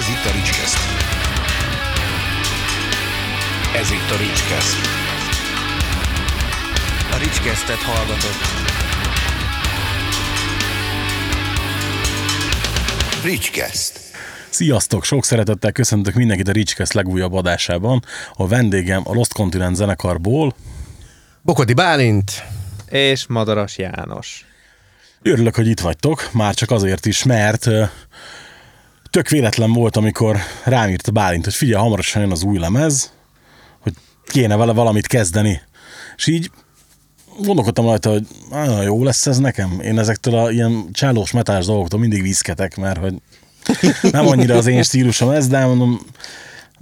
Ez itt a Ricskeszt. Ez itt a Ricskeszt. A Ricskesztet hallgatott. Ricskeszt. Sziasztok! Sok szeretettel köszöntök mindenkit a Ricskeszt legújabb adásában. A vendégem a Lost Continent zenekarból. Bokodi Bálint. És Madaras János. Örülök, hogy itt vagytok, már csak azért is, mert tök véletlen volt, amikor rám írt Bálint, hogy figyelj, hamarosan jön az új lemez, hogy kéne vele valamit kezdeni. És így gondolkodtam rajta, hogy ah, jó lesz ez nekem. Én ezektől a ilyen csellós metális dolgoktól mindig viszketek, mert hogy nem annyira az én stílusom ez, de mondom,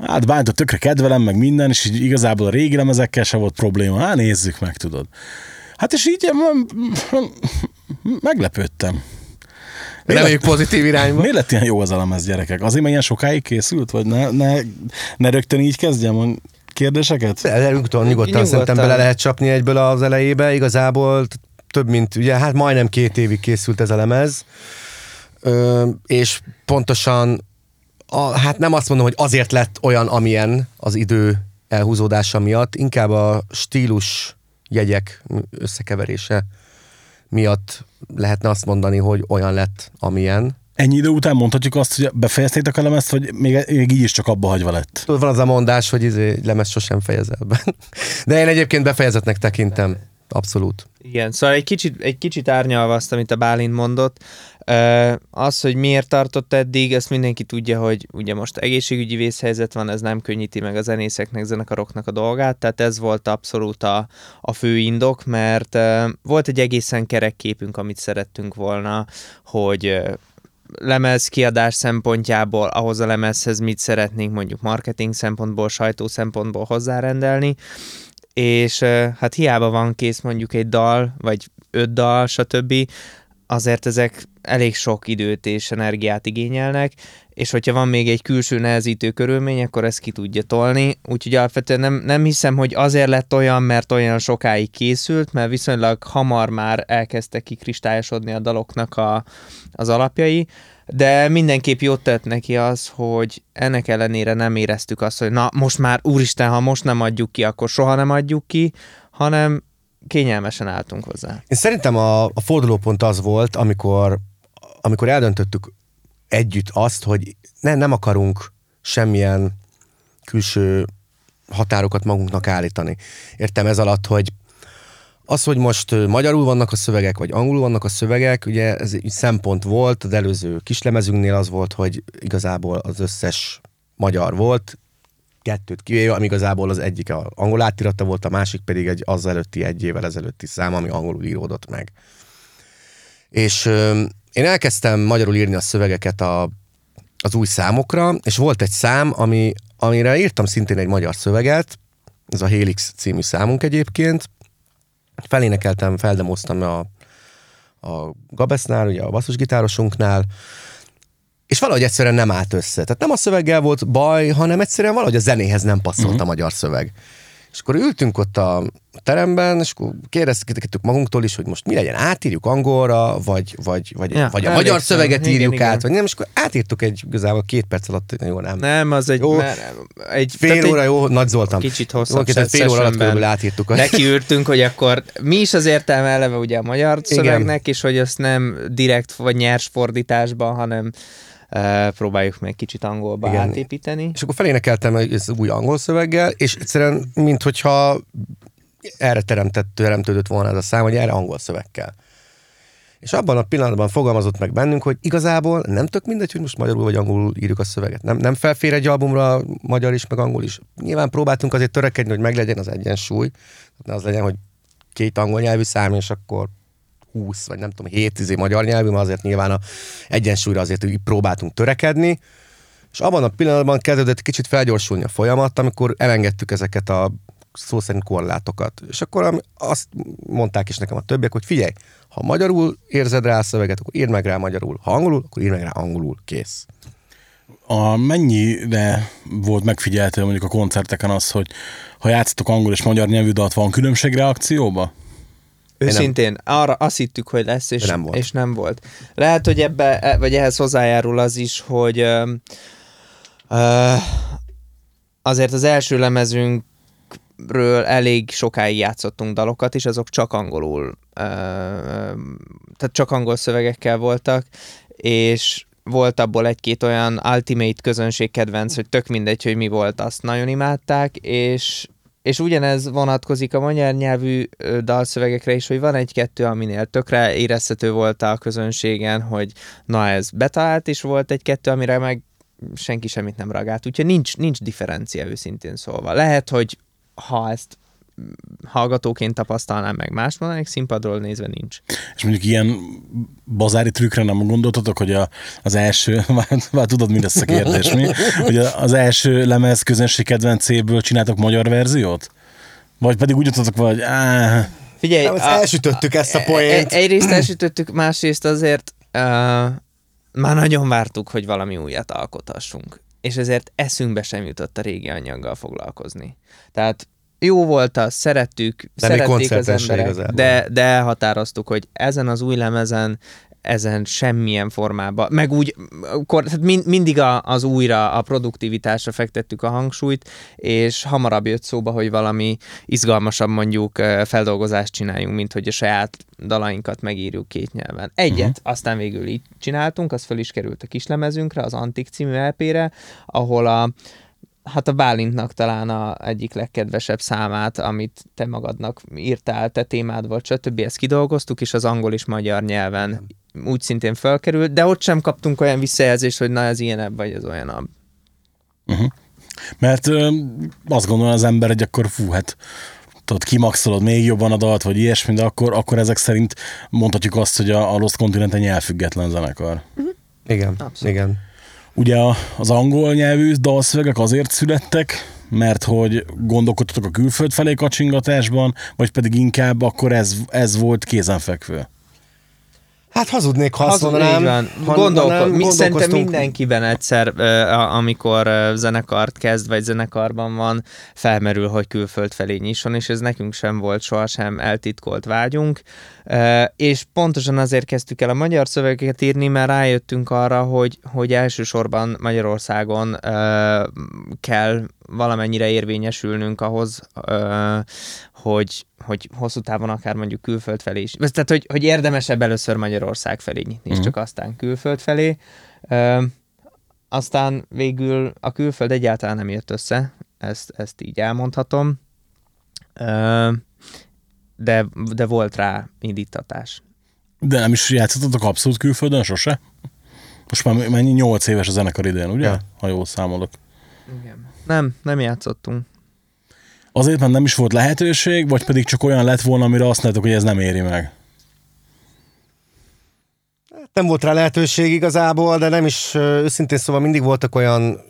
hát bántott tökre kedvelem, meg minden, és így igazából a régi lemezekkel se volt probléma. Hát nézzük meg, tudod. Hát és így meglepődtem. Reméljük pozitív irányba. Miért lett ilyen jó az a lemez, gyerekek? Azért, mert ilyen sokáig készült? Vagy ne, ne, ne rögtön így kezdjem a kérdéseket? Nyugodtan, nyugodtan szerintem bele lehet csapni egyből az elejébe. Igazából több mint, ugye, hát majdnem két évig készült ez a lemez. Ö, és pontosan, a, hát nem azt mondom, hogy azért lett olyan, amilyen az idő elhúzódása miatt, inkább a stílus jegyek összekeverése miatt lehetne azt mondani, hogy olyan lett, amilyen. Ennyi idő után mondhatjuk azt, hogy befejeztétek a lemezt, vagy még, még így is csak abba hagyva lett? Tudod, van az a mondás, hogy izé, egy lemez sosem fejezel be. De én egyébként befejezetnek tekintem. Abszolút. Igen, szóval egy kicsit, egy kicsit árnyalva azt, amit a Bálint mondott. Az, hogy miért tartott eddig, ezt mindenki tudja, hogy ugye most egészségügyi vészhelyzet van, ez nem könnyíti meg a zenészeknek, zenekaroknak a dolgát, tehát ez volt abszolút a, a fő indok, mert volt egy egészen kerek képünk, amit szerettünk volna, hogy lemez kiadás szempontjából, ahhoz a lemezhez mit szeretnénk mondjuk marketing szempontból, sajtó szempontból hozzárendelni, és hát hiába van kész mondjuk egy dal, vagy öt dal, stb., azért ezek elég sok időt és energiát igényelnek, és hogyha van még egy külső nehezítő körülmény, akkor ezt ki tudja tolni. Úgyhogy alapvetően nem, nem hiszem, hogy azért lett olyan, mert olyan sokáig készült, mert viszonylag hamar már elkezdtek kikristályosodni a daloknak a, az alapjai, de mindenképp jót tett neki az, hogy ennek ellenére nem éreztük azt, hogy na most már úristen, ha most nem adjuk ki, akkor soha nem adjuk ki, hanem kényelmesen álltunk hozzá. Én szerintem a, a fordulópont az volt, amikor, amikor eldöntöttük együtt azt, hogy ne, nem akarunk semmilyen külső határokat magunknak állítani. Értem ez alatt, hogy az, hogy most magyarul vannak a szövegek, vagy angolul vannak a szövegek, ugye ez egy szempont volt, az előző kislemezünknél az volt, hogy igazából az összes magyar volt, kettőt kivéve, ami igazából az egyik a angol átirata volt, a másik pedig egy az előtti egy évvel ezelőtti szám, ami angolul íródott meg. És én elkezdtem magyarul írni a szövegeket a, az új számokra, és volt egy szám, ami, amire írtam szintén egy magyar szöveget, ez a Helix című számunk egyébként. Felénekeltem, feldemoztam a, a Gabesznál, ugye a basszusgitárosunknál, és valahogy egyszerűen nem állt össze. Tehát nem a szöveggel volt baj, hanem egyszerűen valahogy a zenéhez nem passzolt Mhm. uh-huh. a magyar szöveg. És akkor ültünk ott a teremben, és akkor kérdeztük magunktól is, hogy most mi legyen, átírjuk angolra, vagy, vagy, vagy, Ja, vagy a magyar szöveget Igen, írjuk igen. át, vagy nem, és akkor átírtuk egy igazából két perc alatt, jó, nem. Nem, az egy, Jó. mert egy Fél tehát egy óra, jó, nagy Zoltán. kicsit hosszabb Jó, két- fél óra alatt körülbelül átírtuk. Nekiültünk, hogy akkor mi is az értelme eleve ugye a magyar Igen. szövegnek, és hogy ezt nem direkt vagy nyers fordításban, hanem próbáljuk meg kicsit angolba Igen. átépíteni. És akkor felénekeltem ez új angol szöveggel, és egyszerűen, mint hogyha erre teremtett, teremtődött volna ez a szám, hogy erre angol szöveg kell. És abban a pillanatban fogalmazott meg bennünk, hogy igazából nem tök mindegy, hogy most magyarul vagy angolul írjuk a szöveget. Nem, nem felfér egy albumra magyar is, meg angol is. Nyilván próbáltunk azért törekedni, hogy meglegyen az egyensúly. Ne az legyen, hogy két angol nyelvű szám, és akkor 20, vagy nem tudom, 7 izé magyar nyelvű, mert azért nyilván a egyensúlyra azért próbáltunk törekedni. És abban a pillanatban kezdődött kicsit felgyorsulni a folyamat, amikor elengedtük ezeket a szó szerint korlátokat. És akkor azt mondták is nekem a többiek, hogy figyelj, ha magyarul érzed rá a szöveget, akkor írd meg rá magyarul. Ha angolul, akkor írd meg rá angolul. Kész. A mennyire volt megfigyelhető mondjuk a koncerteken az, hogy ha játszatok angol és magyar nyelvű dalt, van különbség reakcióba? Őszintén, arra azt hittük, hogy lesz, és nem nem volt. És nem volt. Lehet, hogy ebbe, e- vagy ehhez hozzájárul az is, hogy Ö, azért az első lemezünkről elég sokáig játszottunk dalokat, és azok csak angolul, ö, tehát csak angol szövegekkel voltak, és volt abból egy-két olyan ultimate közönség kedvenc, hogy tök mindegy, hogy mi volt, azt nagyon imádták, és és ugyanez vonatkozik a magyar nyelvű dalszövegekre is, hogy van egy-kettő, aminél tökre érezhető volt a közönségen, hogy na ez betalált, és volt egy-kettő, amire meg senki semmit nem reagált. Úgyhogy nincs, nincs differencia őszintén szólva. Lehet, hogy ha ezt hallgatóként tapasztalnám meg más mondanék, színpadról nézve nincs. És mondjuk ilyen bazári trükkre nem gondoltatok, hogy a, az első, már, már tudod, mi lesz a kérdés, mi? Hogy a- az első lemez közönség kedvencéből csináltok magyar verziót? Vagy pedig úgy jutottatok vele, hogy áh, Figyelj, Nem, ezt elsütöttük ezt a e- poént. e- Egyrészt elsütöttük, másrészt azért uh, már nagyon vártuk, hogy valami újat alkothassunk. És ezért eszünkbe sem jutott a régi anyaggal foglalkozni. Tehát jó volt az, szerettük, De szerették az emberek, igazából. de, de elhatároztuk, hogy ezen az új lemezen ezen semmilyen formában, meg úgy, kor, tehát mind, mindig a, az újra, a produktivitásra fektettük a hangsúlyt, és hamarabb jött szóba, hogy valami izgalmasabb mondjuk feldolgozást csináljunk, mint hogy a saját dalainkat megírjuk két nyelven. Egyet, uh-huh. aztán végül így csináltunk, az föl is került a kislemezünkre, az Antik című LP-re, ahol a Hát a Bálintnak talán a egyik legkedvesebb számát, amit te magadnak írtál, te témád volt, stb. Ezt kidolgoztuk, és az angol és magyar nyelven úgy szintén felkerült, de ott sem kaptunk olyan visszajelzést, hogy na ez ilyenebb, vagy ez olyanabb. mert ö, azt gondolja az ember, hogy akkor fú, hát tudod, kimaxolod még jobban a dalt, vagy ilyesmi, de akkor, akkor ezek szerint mondhatjuk azt, hogy a, a Lost Continent egy nyelvfüggetlen zenekar. Igen, Abszolút. igen. Ugye az angol nyelvű dalszövegek azért születtek, mert hogy gondolkodtatok a külföld felé kacsingatásban, vagy pedig inkább akkor ez, ez volt kézenfekvő. Hát hazudnék, ha azt Az, mondanám. van. Gondolko- mi, szerintem mindenkiben egyszer, amikor zenekart kezd, vagy zenekarban van, felmerül, hogy külföld felé nyisson, és ez nekünk sem volt sohasem eltitkolt vágyunk. És pontosan azért kezdtük el a magyar szövegeket írni, mert rájöttünk arra, hogy, hogy elsősorban Magyarországon kell valamennyire érvényesülnünk ahhoz, hogy, hogy hosszú távon akár mondjuk külföld felé is. Tehát, hogy, hogy érdemesebb először Magyarország felé nyitni, és csak aztán külföld felé. Ö, aztán végül a külföld egyáltalán nem jött össze, ezt, ezt így elmondhatom. Ö, de, de volt rá indítatás. De nem is játszottatok abszolút külföldön sose? Most már mennyi? 8 éves a zenekar idén, ugye? Ja. Ha jól számolok. Igen. Nem, nem játszottunk. Azért, mert nem is volt lehetőség, vagy pedig csak olyan lett volna, amire azt mondtátok, hogy ez nem éri meg. Nem volt rá lehetőség igazából, de nem is, őszintén szóval mindig voltak olyan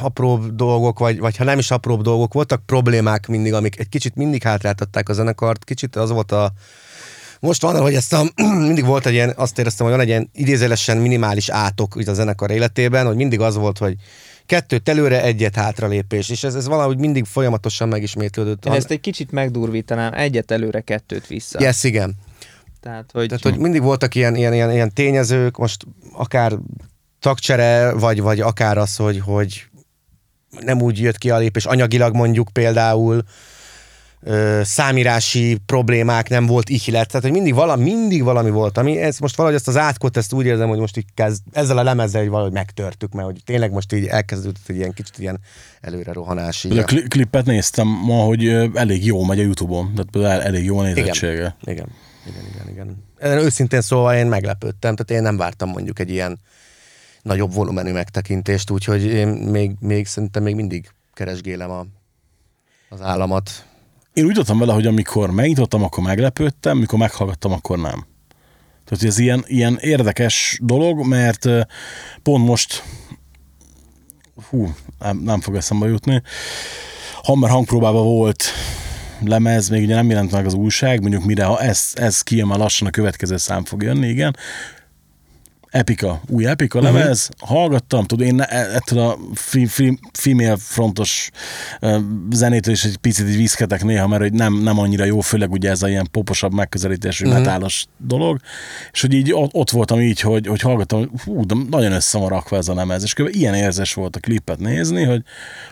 apróbb dolgok, vagy, vagy ha nem is apróbb dolgok, voltak problémák mindig, amik egy kicsit mindig hátráltatták a zenekart, kicsit az volt a most van, hogy ezt a, mindig volt egy ilyen, azt éreztem, hogy van egy ilyen idézélesen minimális átok így a zenekar életében, hogy mindig az volt, hogy kettőt előre, egyet hátralépés, és ez, ez valahogy mindig folyamatosan megismétlődött. Én ezt egy kicsit megdurvítanám, egyet előre, kettőt vissza. Yes, igen. Tehát, hogy, Tehát, hogy mindig voltak ilyen, ilyen, ilyen, ilyen tényezők, most akár tagcsere, vagy, vagy akár az, hogy, hogy nem úgy jött ki a lépés, anyagilag mondjuk például, ö, számírási problémák, nem volt ihlet, tehát hogy mindig valami, mindig valami volt, ami ez most valahogy ezt az átkot, ezt úgy érzem, hogy most így kezd, ezzel a lemezzel hogy valahogy megtörtük, mert hogy tényleg most így elkezdődött egy ilyen kicsit ilyen előre rohanás. Így a- kli- klippet néztem ma, hogy elég jó megy a Youtube-on, tehát elég jó a nézettsége. Igen, igen, igen, igen. Ezen Őszintén szóval én meglepődtem, tehát én nem vártam mondjuk egy ilyen nagyobb volumenű megtekintést, úgyhogy én még, még szerintem még mindig keresgélem a, az államat. Én úgy vele, hogy amikor megnyitottam, akkor meglepődtem, mikor meghallgattam, akkor nem. Tehát ez ilyen, ilyen érdekes dolog, mert pont most hú, nem, nem fog eszembe jutni. Hammer hangpróbában volt lemez, még ugye nem jelent meg az újság, mondjuk mire ha ez, ez kijön, már lassan a következő szám fog jönni, igen. Epika, új Epika uh-huh. lemez, hallgattam, tudod, én ne- ettől a fi, fi, female frontos zenétől is egy picit így viszketek néha, mert hogy nem, nem annyira jó, főleg ugye ez a ilyen poposabb megközelítésű uh-huh. metálos dolog, és hogy így ott, voltam így, hogy, hogy hallgattam, hogy hú, de nagyon össze van rakva ez a lemez, és kb. ilyen érzés volt a klipet nézni, hogy,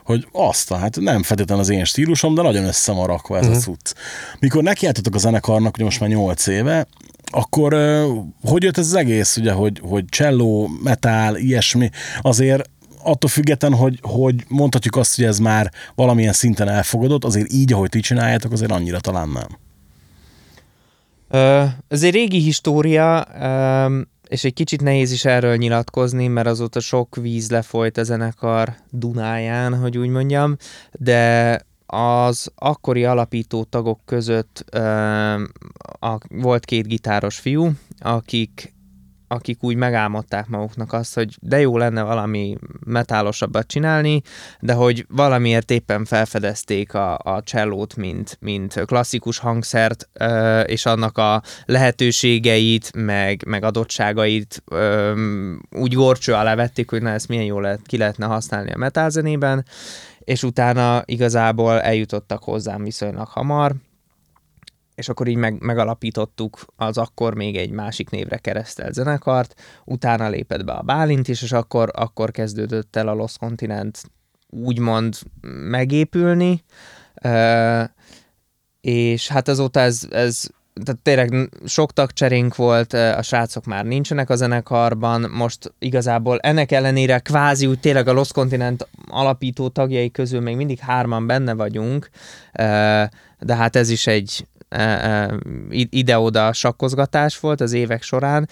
hogy azt, hát nem feltétlenül az én stílusom, de nagyon össze van rakva ez uh-huh. a cucc. Mikor nekiálltatok a zenekarnak, ugye most már 8 éve, akkor hogy jött ez az egész, ugye, hogy, hogy cello, metal, ilyesmi, azért attól független, hogy, hogy mondhatjuk azt, hogy ez már valamilyen szinten elfogadott, azért így, ahogy ti csináljátok, azért annyira talán nem. Ez egy régi história, és egy kicsit nehéz is erről nyilatkozni, mert azóta sok víz lefolyt a zenekar Dunáján, hogy úgy mondjam, de az akkori alapító tagok között ö, a, volt két gitáros fiú, akik akik úgy megálmodták maguknak azt, hogy de jó lenne valami metálosabbat csinálni, de hogy valamiért éppen felfedezték a, a csellót, mint, mint klasszikus hangszert, ö, és annak a lehetőségeit, meg, meg adottságait ö, úgy gorcső alá vették, hogy na ezt milyen jól lehet, ki lehetne használni a metálzenében, és utána igazából eljutottak hozzám viszonylag hamar, és akkor így meg, megalapítottuk az akkor még egy másik névre keresztelt zenekart, utána lépett be a Bálint is, és akkor, akkor kezdődött el a Lost Continent úgymond megépülni, és hát azóta ez, ez tehát tényleg sok tagcserénk volt, a srácok már nincsenek a zenekarban, most igazából ennek ellenére kvázi úgy tényleg a Lost Continent alapító tagjai közül még mindig hárman benne vagyunk, de hát ez is egy ide-oda sakkozgatás volt az évek során,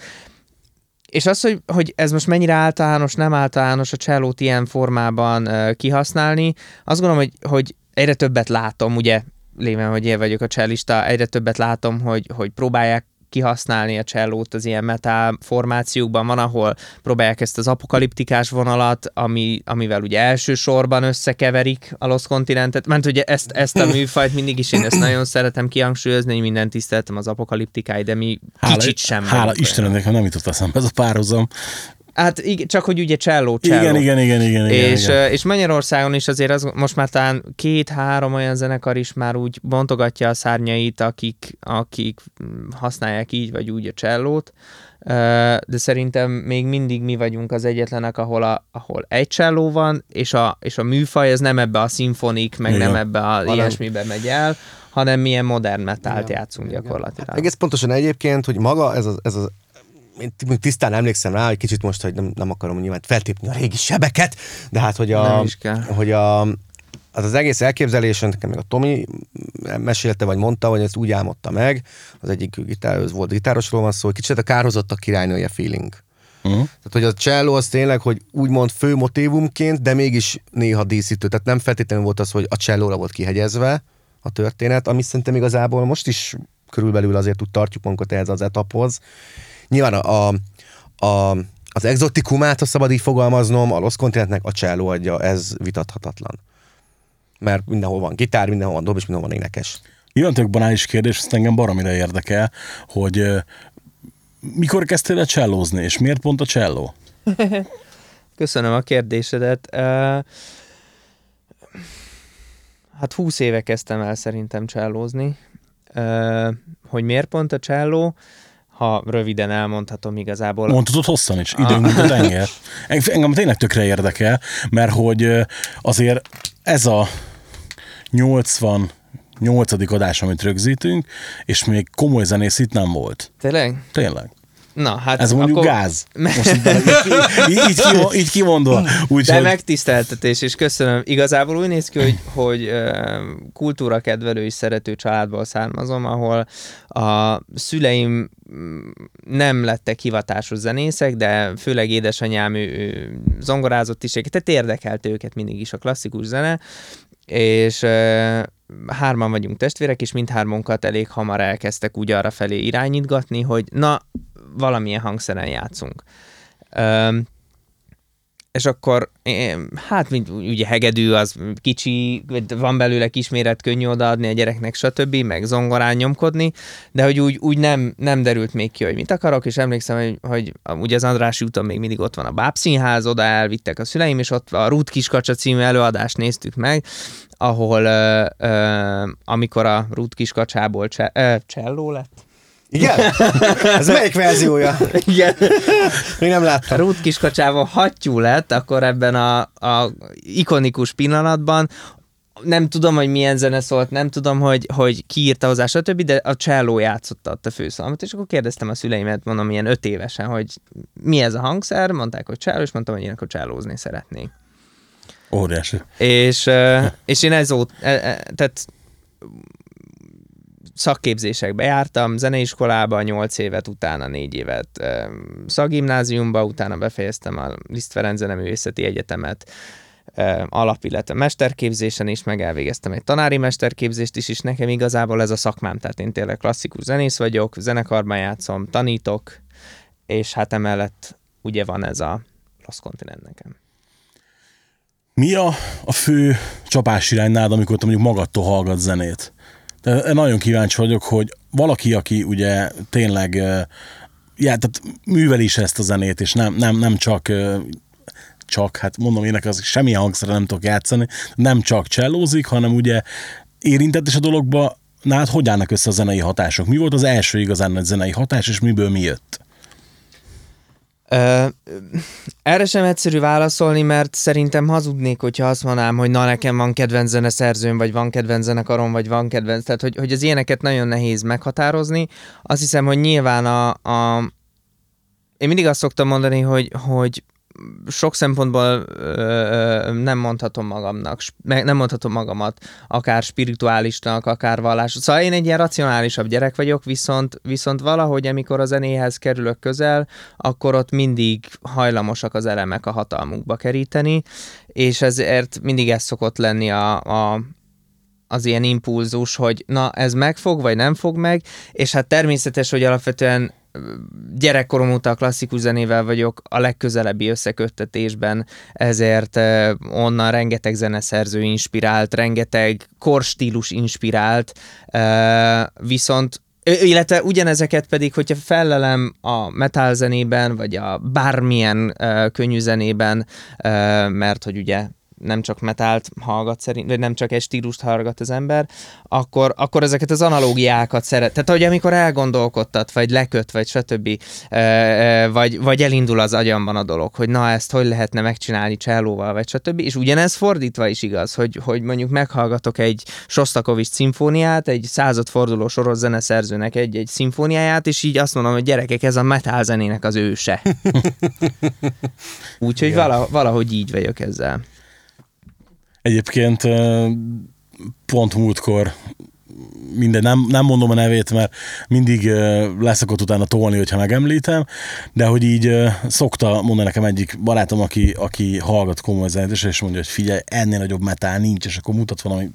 és az, hogy, hogy ez most mennyire általános, nem általános a csellót ilyen formában kihasználni, azt gondolom, hogy, hogy egyre többet látom, ugye lévén, hogy én vagyok a csellista, egyre többet látom, hogy, hogy próbálják kihasználni a csellót az ilyen metal formációkban. Van, ahol próbálják ezt az apokaliptikás vonalat, ami, amivel ugye elsősorban összekeverik a Lost Continentet. Mert ugye ezt, ezt a műfajt mindig is én ezt nagyon szeretem kihangsúlyozni, hogy minden tiszteltem az apokaliptikáj, de mi Hála, kicsit sem. Hála Istennek, ha nem jutott eszembe ez a párhuzam. Hát igen, csak hogy ugye cselló, cselló. Igen, igen, igen, igen. igen, és, igen. és Magyarországon is azért az, most már talán két-három olyan zenekar is már úgy bontogatja a szárnyait, akik, akik használják így vagy úgy a csellót, de szerintem még mindig mi vagyunk az egyetlenek, ahol, a, ahol egy cselló van, és a, és a műfaj az nem ebbe a szimfonik, meg Igen. nem ebbe a Hanem- ilyesmibe megy el, hanem milyen modern metált Igen, játszunk igen. gyakorlatilag. Egész pontosan egyébként, hogy maga ez az, ez az én tisztán emlékszem rá, hogy kicsit most, hogy nem, nem akarom nyilván feltépni a régi sebeket, de hát, hogy a, hogy a, az az egész elképzelésen, nekem még a Tomi mesélte, vagy mondta, hogy ezt úgy álmodta meg, az egyik gitár, volt gitárosról van szó, hogy kicsit a kárhozottak királynője feeling. Uh-huh. Tehát, hogy a cello az tényleg, hogy úgymond fő motívumként, de mégis néha díszítő. Tehát nem feltétlenül volt az, hogy a csellóra volt kihegyezve a történet, ami szerintem igazából most is körülbelül azért úgy tartjuk magunkat ehhez az etaphoz. Nyilván a, a, a az exotikumát, ha szabad így fogalmaznom, a Lost Continentnek a cello adja, ez vitathatatlan. Mert mindenhol van gitár, mindenhol van dob, és mindenhol van énekes. Ilyen tök banális kérdés, ezt engem baromira érdekel, hogy mikor kezdtél el csellózni, és miért pont a cselló? Köszönöm a kérdésedet. Hát 20 éve kezdtem el szerintem csellózni. Hogy miért pont a cselló? Ha röviden elmondhatom igazából. Mondhatod hosszan is, időnk, mint a tenger. Eng- Engem tényleg tökre érdekel, mert hogy azért ez a 88. adás, amit rögzítünk, és még komoly zenész itt nem volt. Tényleg? Tényleg. Na, hát Ez mondjuk akkor... gáz. Most így, így, így, így, kimo- így kimondva. De Úgyhogy megtiszteltetés, és köszönöm. Igazából úgy néz ki, hogy, hogy kultúra kedvelő és szerető családból származom, ahol a szüleim mm, nem lettek hivatásos zenészek, de főleg édesanyám ő, ő zongorázott is, tehát érdekelt őket mindig is a klasszikus zene, és hárman vagyunk testvérek, és mindhármunkat elég hamar elkezdtek úgy arra felé irányítgatni, hogy na, valamilyen hangszeren játszunk. Ö, és akkor hát mint ugye hegedű az kicsi, van belőle kisméret, könnyű odaadni a gyereknek, stb., meg zongorán nyomkodni, de hogy úgy, úgy nem, nem derült még ki, hogy mit akarok, és emlékszem, hogy, hogy ugye az Andrási úton még mindig ott van a Bábszínház, oda elvittek a szüleim, és ott a Rút Kiskacsa című előadást néztük meg, ahol ö, ö, amikor a Rút Kiskacsából cse, ö, cselló lett, Igen? Ez melyik verziója? igen. Még nem láttam. Ruth kiskacsával hattyú lett, akkor ebben a, a ikonikus pillanatban nem tudom, hogy milyen zene szólt, nem tudom, hogy, hogy ki írta hozzá, stb., de a cselló játszotta ott a főszalmat, és akkor kérdeztem a szüleimet, mondom, ilyen öt évesen, hogy mi ez a hangszer, mondták, hogy cselló, és mondtam, hogy én akkor csellózni szeretnék. Óriási. És, és én ezóta, tehát szakképzésekbe jártam, zeneiskolába 8 évet, utána 4 évet ö, szakgimnáziumba, utána befejeztem a Liszt Ferenc Zeneművészeti Egyetemet, alap, illetve mesterképzésen is, meg elvégeztem egy tanári mesterképzést is, és nekem igazából ez a szakmám, tehát én tényleg klasszikus zenész vagyok, zenekarban játszom, tanítok, és hát emellett ugye van ez a Lost Continent nekem. Mi a, a fő csapás irány nálad, amikor te mondjuk magadtól hallgat zenét? De nagyon kíváncsi vagyok, hogy valaki, aki ugye tényleg já, tehát műveli is ezt a zenét, és nem, nem, nem csak csak, hát mondom ének, az semmi hangszerre nem tudok játszani, nem csak csellózik, hanem ugye érintett is a dologba, nálad hogy állnak össze a zenei hatások? Mi volt az első igazán nagy zenei hatás, és miből mi jött? Ö, erre sem egyszerű válaszolni, mert szerintem hazudnék, hogyha azt mondanám, hogy na nekem van kedvenc zeneszerzőm, vagy van kedvenc zenekarom, vagy van kedvenc, tehát hogy, hogy az ilyeneket nagyon nehéz meghatározni. Azt hiszem, hogy nyilván a, a én mindig azt szoktam mondani, hogy, hogy sok szempontból ö, nem mondhatom magamnak, nem mondhatom magamat akár spirituálisnak, akár vallás. Szóval én egy ilyen racionálisabb gyerek vagyok, viszont, viszont valahogy, amikor a zenéhez kerülök közel, akkor ott mindig hajlamosak az elemek a hatalmukba keríteni, és ezért mindig ez szokott lenni a, a az ilyen impulzus, hogy na ez megfog, vagy nem fog meg, és hát természetes, hogy alapvetően gyerekkorom óta a klasszikus zenével vagyok a legközelebbi összeköttetésben, ezért onnan rengeteg zeneszerző inspirált, rengeteg korstílus inspirált, viszont illetve ugyanezeket pedig, hogyha fellelem a metal zenében, vagy a bármilyen könnyű zenében, mert hogy ugye nem csak metált hallgat szerint, vagy nem csak egy stílust hallgat az ember, akkor, akkor ezeket az analógiákat szeret. Tehát, hogy amikor elgondolkodtat, vagy leköt, vagy stb., vagy, vagy elindul az agyamban a dolog, hogy na ezt hogy lehetne megcsinálni csellóval, vagy stb. És ugyanez fordítva is igaz, hogy, hogy mondjuk meghallgatok egy Sostakovics szimfóniát, egy századforduló soros zeneszerzőnek egy-egy szimfóniáját, és így azt mondom, hogy gyerekek, ez a metal zenének az őse. Úgyhogy vala, valahogy így vagyok ezzel. Egyébként pont múltkor minden, nem, nem mondom a nevét, mert mindig leszokott utána tolni, hogyha megemlítem, de hogy így szokta mondani nekem egyik barátom, aki, aki hallgat komoly zenét, és- mondja, hogy figyelj, ennél nagyobb metál nincs, és akkor mutat valami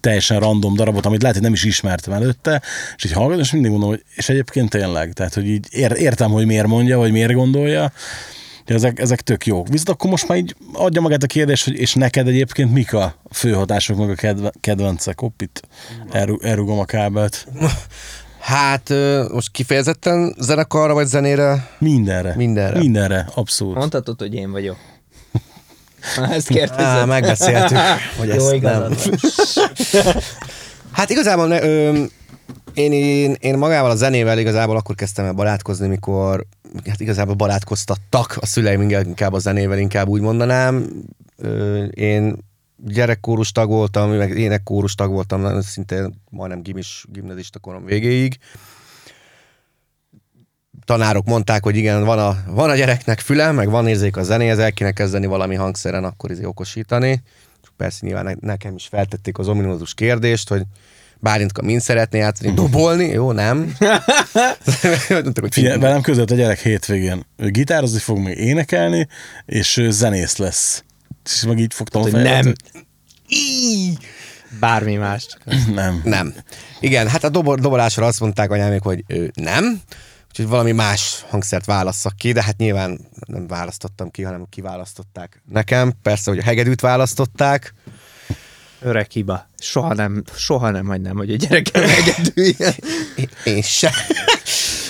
teljesen random darabot, amit lehet, hogy nem is ismertem előtte, és így hallgatom, és mindig mondom, hogy és egyébként tényleg, tehát hogy így ér, értem, hogy miért mondja, vagy miért gondolja, de ezek, ezek tök jók. Viszont akkor most már így adja magát a kérdés, hogy és neked egyébként mik a főhatások, meg a kedve, kedvencek? Hopp, itt elrú, elrugom a kábelt. Hát most kifejezetten zenekarra vagy zenére? Mindenre. Mindenre. Mindenre, abszolút. Mondhatod, hogy én vagyok. Ezt kérdezed. Á, megbeszéltük, hogy Jó, ezt nem. Hát igazából ne, ö, én, én, én magával a zenével igazából akkor kezdtem el barátkozni, mikor hát igazából barátkoztattak a szüleim inkább a zenével, inkább úgy mondanám. Én gyerekkórus tag voltam, meg énekkórus tag voltam, szinte majdnem gimis, gimnazista korom végéig. Tanárok mondták, hogy igen, van a, van a gyereknek füle, meg van érzék a zenéhez, el kéne kezdeni valami hangszeren, akkor izé okosítani. Persze nyilván ne- nekem is feltették az ominózus kérdést, hogy Bálintka mind szeretné játszani, dobolni? Jó, nem. Mondtak, hogy Figyelj, velem között a gyerek hétvégén. Ő gitározni fog még énekelni, és ő zenész lesz. És meg így fogtam a Hogy fejemet, nem. hogy Bármi más. Nem. Nem. Igen, hát a dobor, dobolásra azt mondták anyámék, hogy ő nem. Úgyhogy valami más hangszert válasszak ki, de hát nyilván nem választottam ki, hanem kiválasztották nekem. Persze, hogy a hegedűt választották. Öreg hiba. Soha nem, soha nem hagynám, hogy a gyerekem egyedül Én, én se.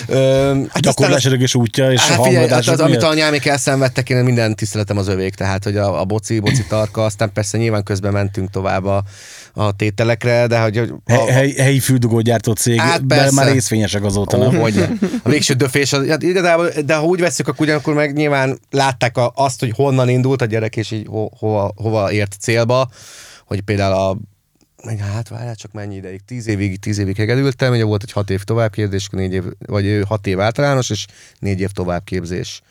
Ö, hát Gyakorlásörögés útja és a Hát figyelj, hát az, amit miatt? anyámék elszenvedtek, én minden tiszteletem az övék, tehát hogy a, a boci, boci tarka, aztán persze nyilván közben mentünk tovább a, a tételekre, de hogy... A, Hely, hely, helyi füldugó gyártó cég, Hát de már részvényesek azóta, nem? hogy. A végső döfés, az, hát igazából, de ha úgy veszük, akkor ugyanakkor meg nyilván látták a, azt, hogy honnan indult a gyerek, és így ho, hova, hova ért célba, hogy például a meg hát várjál csak mennyi ideig, tíz évig, tíz évig hegedültem, ugye volt egy hat év továbbképzés, négy év, vagy hat év általános, és négy év továbbképzés.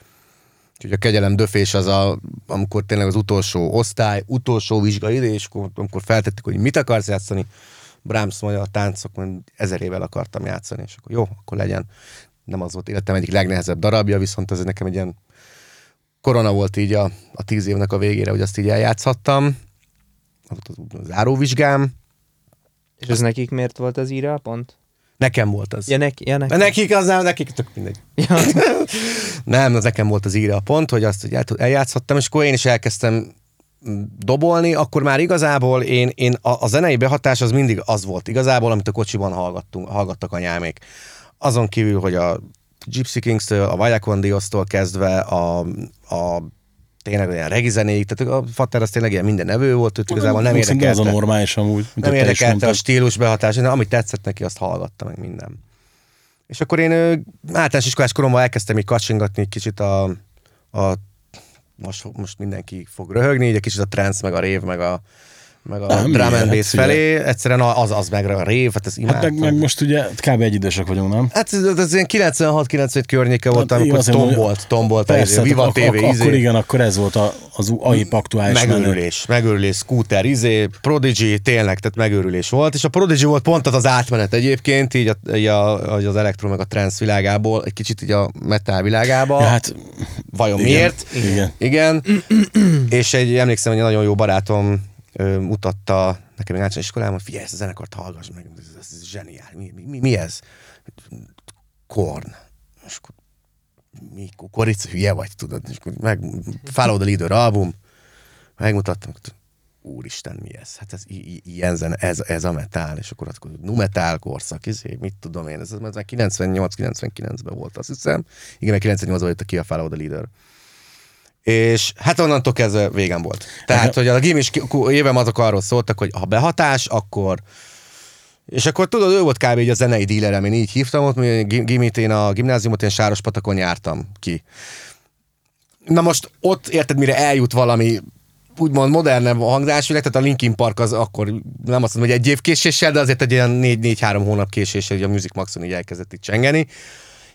Úgyhogy a kegyelem döfés az, a, amikor tényleg az utolsó osztály, utolsó vizsga idő, és akkor, amikor feltettük, hogy mit akarsz játszani, Brahms a táncok, ezer évvel akartam játszani, és akkor jó, akkor legyen. Nem az volt életem egyik legnehezebb darabja, viszont ez nekem egy ilyen korona volt így a, a tíz évnek a végére, hogy azt így eljátszhattam. Az volt az záróvizsgám. És ez nekik miért volt az írja pont? Nekem volt az. Ja, neki, ja, neki. De nekik az nem, nekik tök mindegy. Ja. Nem, az nekem volt az írja a pont, hogy azt hogy el- eljátszhattam, és akkor én is elkezdtem mm, dobolni, akkor már igazából én, én a, a zenei behatás az mindig az volt igazából, amit a kocsiban hallgattunk, hallgattak anyámék. Azon kívül, hogy a Gypsy Kings-től, a Vajakon kezdve a, a tényleg olyan regi zenéig, tehát a Fater az tényleg ilyen minden nevő volt, őt igazából nem érdekelte. az a normális amúgy. Nem érdekelte a stílus behatás, de amit tetszett neki, azt hallgatta meg minden. És akkor én általános iskolás koromban elkezdtem így kacsingatni egy kicsit a, a most, most mindenki fog röhögni, így egy kicsit a trance, meg a rév, meg a, meg a Nem, drum and miért? bass Figyelj. felé. Egyszerűen az, az meg a rév, hát ez Hát imádtam. meg, meg, most ugye kb. egyidősek vagyunk, nem? Hát ez, ez ilyen 96-97 környéke volt, Hát, amikor tombolt, tombolt, Persze, a Viva ak- TV, ak- izé. akkor igen, akkor ez volt a, az AIP aktuális menő. Megőrülés, megőrülés, Scooter, izé, Prodigy, tényleg, tehát megőrülés volt, és a Prodigy volt pont az az átmenet egyébként, így, a, így a, így az elektro meg a trance világából, egy kicsit így a metal világába. Ja, hát Vajon igen, miért? igen. Igen. és egy, emlékszem, hogy egy nagyon jó barátom mutatta nekem még általános iskolában, hogy figyelj, ezt a zenekart hallgass meg, ez, ez, ez zseniál. Mi, mi, mi, ez? Korn. És akkor mi, kukorica, hülye vagy, tudod, és akkor meg, Follow the Leader album, megmutattam, úristen, mi ez? Hát ez ilyen zene, ez, ez a metal, és akkor akkor nu metal korszak, izé, mit tudom én, ez, ez már 98-99-ben volt, azt hiszem. Igen, mert 98-ban jött ki a Follow the Leader. És hát onnantól kezdve végem volt. Tehát, hogy a gimis évem azok arról szóltak, hogy ha behatás, akkor és akkor tudod, ő volt kb. így a zenei dílerem, én így hívtam ott, mi gi- gimit, én a gimnáziumot én Sárospatakon jártam ki. Na most ott érted, mire eljut valami úgymond modernebb hangzásvileg, tehát a Linkin Park az akkor nem azt mondom, hogy egy év késéssel, de azért egy ilyen 4-3 hónap késéssel, hogy a Music Maxon így elkezdett itt csengeni,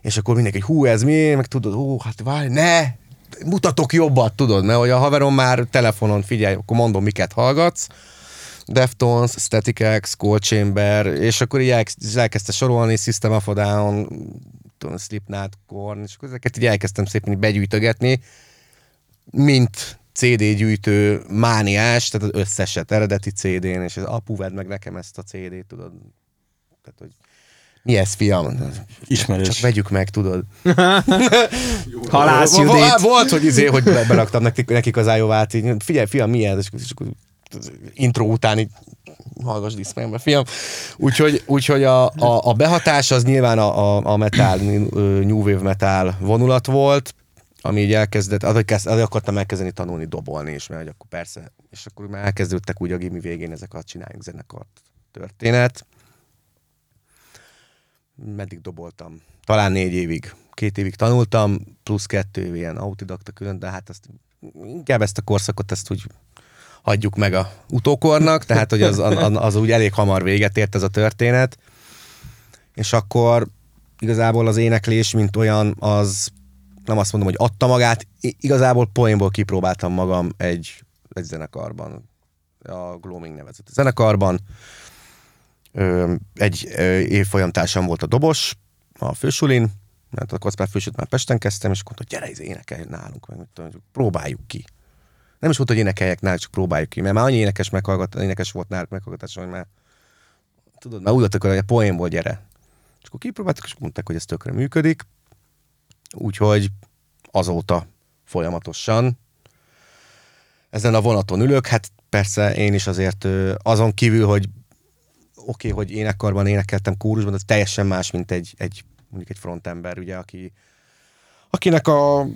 és akkor mindenki, hú, ez mi, meg tudod, hú, hát várj, ne, mutatok jobbat, tudod, mert hogy a haverom már telefonon figyelj, akkor mondom, miket hallgatsz, Deftones, Static X, Cold Chamber, és akkor így elkezd- elkezdte sorolni, System of a Down, Slipknot, Korn, és akkor ezeket így elkezdtem szépen így begyűjtögetni, mint CD gyűjtő mániás, tehát az összeset eredeti CD-n, és az apu vedd meg nekem ezt a CD-t, tudod. Tehát, hogy mi ez, fiam? Ismerős. Csak vegyük meg, tudod. Halász Judit. Volt, hogy izé, hogy be- beraktam nekik, nekik az ájóvát, így, figyelj, fiam, mi ez? És akkor, intro után így hallgass diszmembe, fiam. Úgyhogy, úgyhogy a, a, a, behatás az nyilván a, a, a metal, new wave metal vonulat volt, ami így elkezdett, azért, kezd, azért akartam elkezdeni tanulni dobolni is, mert hogy akkor persze, és akkor már elkezdődtek úgy a gimi végén ezek a csináljunk zenekart történet. Meddig doboltam? Talán négy évig. Két évig tanultam, plusz kettő ilyen autodakta külön, de hát azt inkább ezt a korszakot ezt úgy hagyjuk meg a utókornak, tehát hogy az, az, az úgy elég hamar véget ért ez a történet. És akkor igazából az éneklés, mint olyan, az nem azt mondom, hogy adta magát, igazából poénból kipróbáltam magam egy, egy zenekarban, a Gloaming nevezett zenekarban. Egy évfolyamtársam volt a dobos, a fősulin, mert a kockpár fősült már Pesten kezdtem, és akkor mondta, gyere, izé, énekelj nálunk, meg próbáljuk ki. Nem is volt, hogy énekeljek náluk, csak próbáljuk ki, mert már annyi énekes, meghallgat, énekes volt náluk meghallgatás, hogy már tudod, már úgy voltak, hogy a poénból gyere. És akkor kipróbáltuk, és mondták, hogy ez tökre működik. úgyhogy azóta folyamatosan ezen a vonaton ülök, hát persze én is azért azon kívül, hogy oké, okay, hogy énekkarban énekeltem kórusban, az teljesen más, mint egy, egy mondjuk egy frontember, ugye, aki, akinek a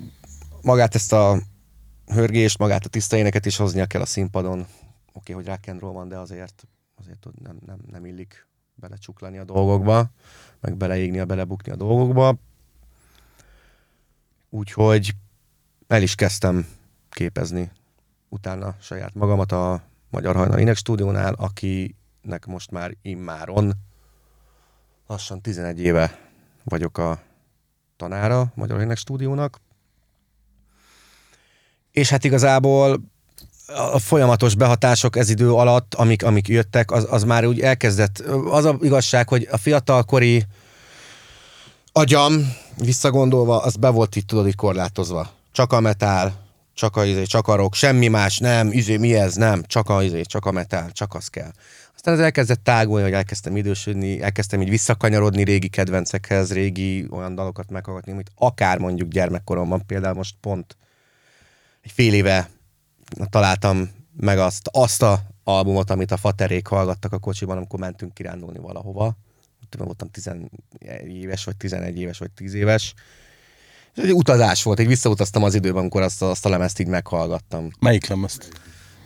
magát ezt a hörgést, magát a tiszta éneket is hoznia kell a színpadon. Oké, okay, hogy rock and roll van, de azért, azért nem, nem, nem illik belecsuklani a dolgokba, meg beleégni, a belebukni a dolgokba. Úgyhogy el is kezdtem képezni utána saját magamat a Magyar Hajnal Ének stúdiónál, akinek most már immáron lassan 11 éve vagyok a tanára Magyar Ének stúdiónak. És hát igazából a folyamatos behatások ez idő alatt, amik, amik jöttek, az, az már úgy elkezdett. Az a igazság, hogy a fiatalkori agyam, visszagondolva, az be volt itt tudod korlátozva. Csak a metál, csak a, izé, csak a rock, semmi más, nem, izé, mi ez, nem, csak a, izé, csak a metál, csak az kell. Aztán ez elkezdett tágulni, hogy elkezdtem idősödni, elkezdtem így visszakanyarodni régi kedvencekhez, régi olyan dalokat meghallgatni, amit akár mondjuk gyermekkoromban, például most pont egy fél éve találtam meg azt, azt a albumot, amit a faterék hallgattak a kocsiban, amikor mentünk kirándulni valahova. Tudom, voltam 10 éves, vagy 11 éves, vagy 10 éves. Ez egy utazás volt, egy visszautaztam az időben, amikor azt, a- azt a lemezt így meghallgattam. Melyik lemezt?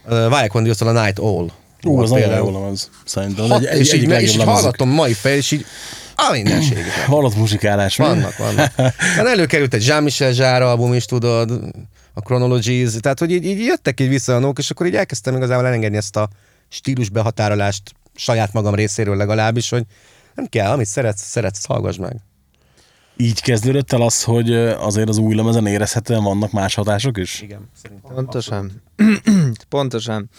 Uh, Condiosol a Night All. Ú, az nagyon például. jó lemez. Szerintem. Hat, Egy, egy, és, így, egyik és így hallgatom mai fel, és így a mindenségek. Hallott muzsikálás. mi? Vannak, vannak. Hát előkerült egy Jean-Michel Jarre album is, tudod, a Chronologies, tehát hogy így, így jöttek így vissza a nók, és akkor így elkezdtem igazából elengedni ezt a stílus behatárolást saját magam részéről legalábbis, hogy nem kell, amit szeretsz, szeretsz, hallgass meg. Így kezdődött el az, hogy azért az új lemezen érezhetően vannak más hatások is? Igen, szerintem. Pontosan. Pontosan.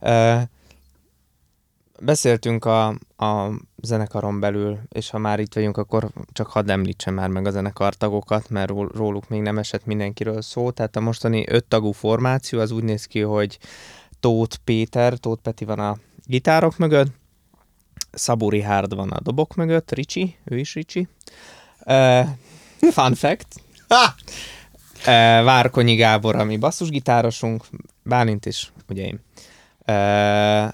Uh, beszéltünk a, a zenekaron belül, és ha már itt vagyunk, akkor csak hadd említsem már meg a zenekartagokat, mert ról- róluk még nem esett mindenkiről szó. Tehát a mostani öttagú formáció az úgy néz ki, hogy Tóth Péter, Tóth Peti van a gitárok mögött, Szabó Richard van a dobok mögött, Ricsi, ő is Ricsi. Uh, fun fact, Ha! Uh, Várkonyi Gábor, ami basszusgitárosunk, Bálint is, ugye én. Uh,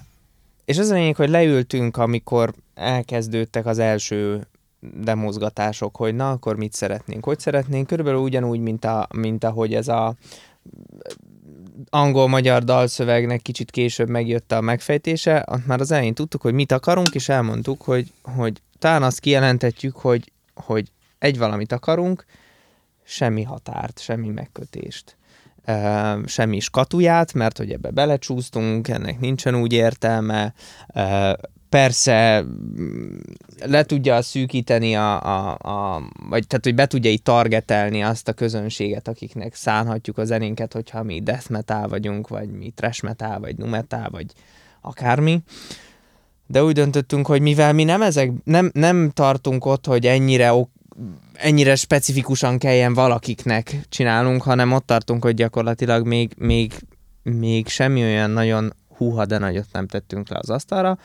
és az a lényeg, hogy leültünk, amikor elkezdődtek az első demozgatások, hogy na, akkor mit szeretnénk, hogy szeretnénk, körülbelül ugyanúgy, mint, a, mint ahogy ez a angol-magyar dalszövegnek kicsit később megjött a megfejtése, azt már az elején tudtuk, hogy mit akarunk, és elmondtuk, hogy, hogy talán azt kijelentetjük, hogy, hogy egy valamit akarunk, semmi határt, semmi megkötést, semmi skatuját, mert hogy ebbe belecsúsztunk, ennek nincsen úgy értelme, persze mm, le tudja szűkíteni a, a, a, vagy tehát, hogy be tudja így targetelni azt a közönséget, akiknek szánhatjuk a zenénket, hogyha mi death metal vagyunk, vagy mi trash metal, vagy nu vagy akármi. De úgy döntöttünk, hogy mivel mi nem ezek, nem, nem tartunk ott, hogy ennyire ok, ennyire specifikusan kelljen valakiknek csinálnunk, hanem ott tartunk, hogy gyakorlatilag még, még, még semmi olyan nagyon húha, de nagyot nem tettünk le az asztalra,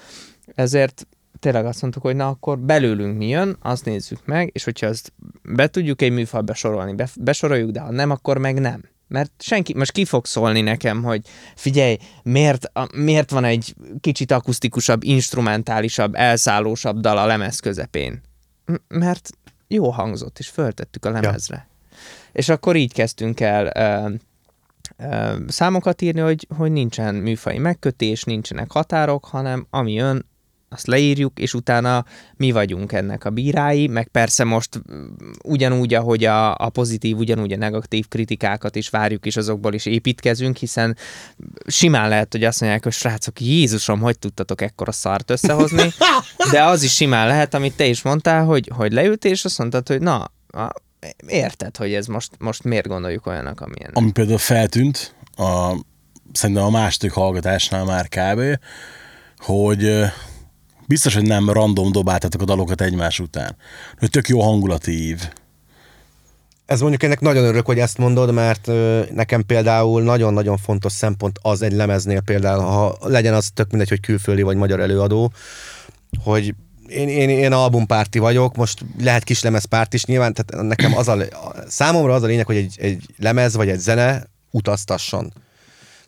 ezért tényleg azt mondtuk, hogy na akkor belőlünk mi jön, azt nézzük meg, és hogyha azt be tudjuk egy műfajba sorolni, be, besoroljuk, de ha nem, akkor meg nem. Mert senki, most ki fog szólni nekem, hogy figyelj, miért, a, miért van egy kicsit akusztikusabb, instrumentálisabb, elszállósabb dal a lemez közepén? M- mert jó hangzott, és föltettük a lemezre. Ja. És akkor így kezdtünk el ö, ö, számokat írni, hogy, hogy nincsen műfai megkötés, nincsenek határok, hanem ami jön, azt leírjuk, és utána mi vagyunk ennek a bírái, meg persze most mm, ugyanúgy, ahogy a, a pozitív, ugyanúgy a negatív kritikákat is várjuk, és azokból is építkezünk, hiszen simán lehet, hogy azt mondják, hogy srácok, Jézusom, hogy tudtatok ekkora szart összehozni, de az is simán lehet, amit te is mondtál, hogy, hogy leültél, és azt mondtad, hogy na, érted, hogy ez most, most miért gondoljuk olyanak, amilyen. Ami például feltűnt, a, szerintem a második hallgatásnál már kb., hogy biztos, hogy nem random dobáltatok a dalokat egymás után. Hogy tök jó hangulatív. Ez mondjuk ennek nagyon örülök, hogy ezt mondod, mert nekem például nagyon-nagyon fontos szempont az egy lemeznél például, ha legyen az tök mindegy, hogy külföldi vagy magyar előadó, hogy én, én, én albumpárti vagyok, most lehet kis lemezpárt is nyilván, tehát nekem az a, számomra az a lényeg, hogy egy, egy lemez vagy egy zene utaztasson.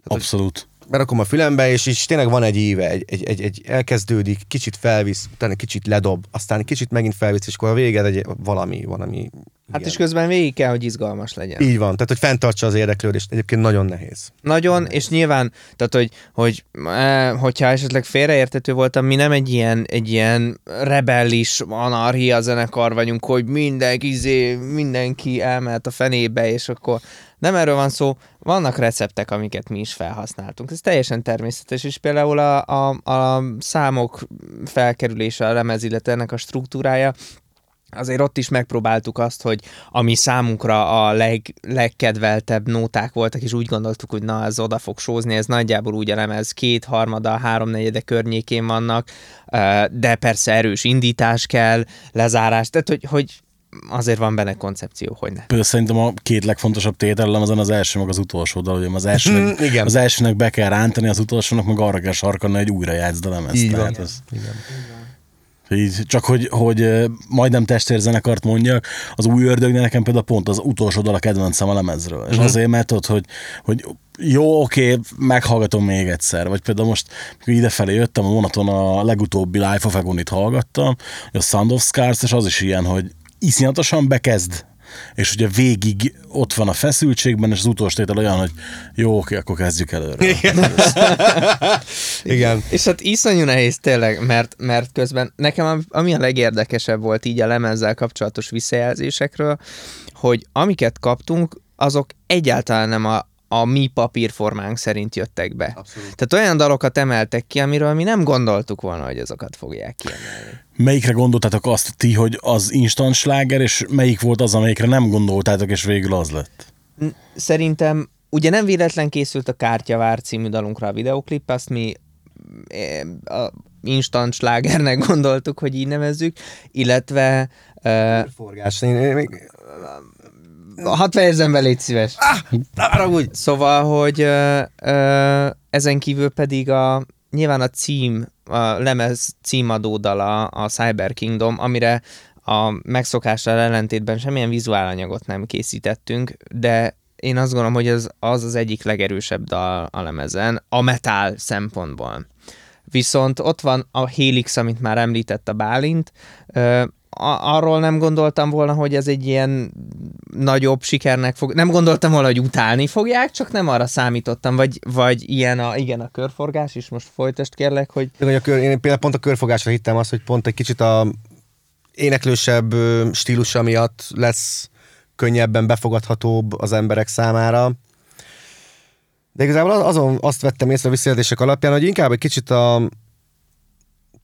Abszolút. Berakom a fülembe, és is tényleg van egy íve, egy, egy, egy, egy elkezdődik, kicsit felvisz, utána kicsit ledob, aztán kicsit megint felvisz, és akkor a véged egy valami, valami Hát ilyen. és közben végig kell, hogy izgalmas legyen. Így van, tehát hogy fenntartsa az érdeklődést, egyébként nagyon nehéz. Nagyon, és nyilván, tehát hogy, hogy eh, hogyha esetleg félreértető voltam, mi nem egy ilyen, egy ilyen rebellis anarchia zenekar vagyunk, hogy mindenki, izé, mindenki elmehet a fenébe, és akkor nem erről van szó, vannak receptek, amiket mi is felhasználtunk. Ez teljesen természetes, és például a, a, a számok felkerülése a lemez, illetve ennek a struktúrája, azért ott is megpróbáltuk azt, hogy ami számunkra a leg, legkedveltebb nóták voltak, és úgy gondoltuk, hogy na, ez oda fog sózni, ez nagyjából úgy a lemez két harmada, háromnegyede környékén vannak, de persze erős indítás kell, lezárás, tehát hogy, hogy azért van benne koncepció, hogy ne. Szerintem a két legfontosabb tételem azon az első, meg az utolsó dal, ugye az elsőnek, Mhm, igen. az elsőnek be kell rántani, az utolsónak meg arra kell sarkalni, hogy újra játszd a lemezt. Így van. Ez, így, csak hogy, hogy majdnem testvérzenekart mondjak, az új ördögnél nekem például pont az utolsó dal a kedvencem a lemezről. És azért, mert ott, hogy, hogy jó, oké, meghallgatom még egyszer. Vagy például most, mikor idefelé jöttem, a vonaton a legutóbbi Life of Agonit hallgattam, a Sound of Scars, és az is ilyen, hogy iszonyatosan bekezd, és ugye végig ott van a feszültségben, és az utolsó tétel olyan, hogy jó, oké, akkor kezdjük előre. Igen. És hát iszonyú nehéz tényleg, mert, mert közben nekem am- ami a legérdekesebb volt így a lemezzel kapcsolatos visszajelzésekről, hogy amiket kaptunk, azok egyáltalán nem a, a mi papírformánk szerint jöttek be. Abszolút. Tehát olyan dalokat emeltek ki, amiről mi nem gondoltuk volna, hogy azokat fogják kiemelni. Melyikre gondoltátok azt ti, hogy az instant sláger, és melyik volt az, amelyikre nem gondoltátok, és végül az lett? Szerintem ugye nem véletlen készült a Kártyavár című dalunkra a videoklip, azt mi eh, a instant slágernek gondoltuk, hogy így nevezzük, illetve uh, Forgás. Én, én, még... hat fejezem be, légy szíves. Úgy. Szóval, hogy ö, ö, ezen kívül pedig a nyilván a cím, a lemez címadó dala, a Cyber Kingdom, amire a megszokással ellentétben semmilyen vizuálanyagot nem készítettünk, de én azt gondolom, hogy ez az az egyik legerősebb dal a lemezen, a metal szempontból. Viszont ott van a Helix, amit már említett a Bálint, arról nem gondoltam volna, hogy ez egy ilyen nagyobb sikernek fog... Nem gondoltam volna, hogy utálni fogják, csak nem arra számítottam, vagy, vagy ilyen a, igen, a körforgás, és most folytasd kérlek, hogy a kör, én például pont a körfogásra hittem azt, hogy pont egy kicsit a éneklősebb stílusa miatt lesz könnyebben befogadhatóbb az emberek számára. De igazából az- azon azt vettem észre a visszajelzések alapján, hogy inkább egy kicsit a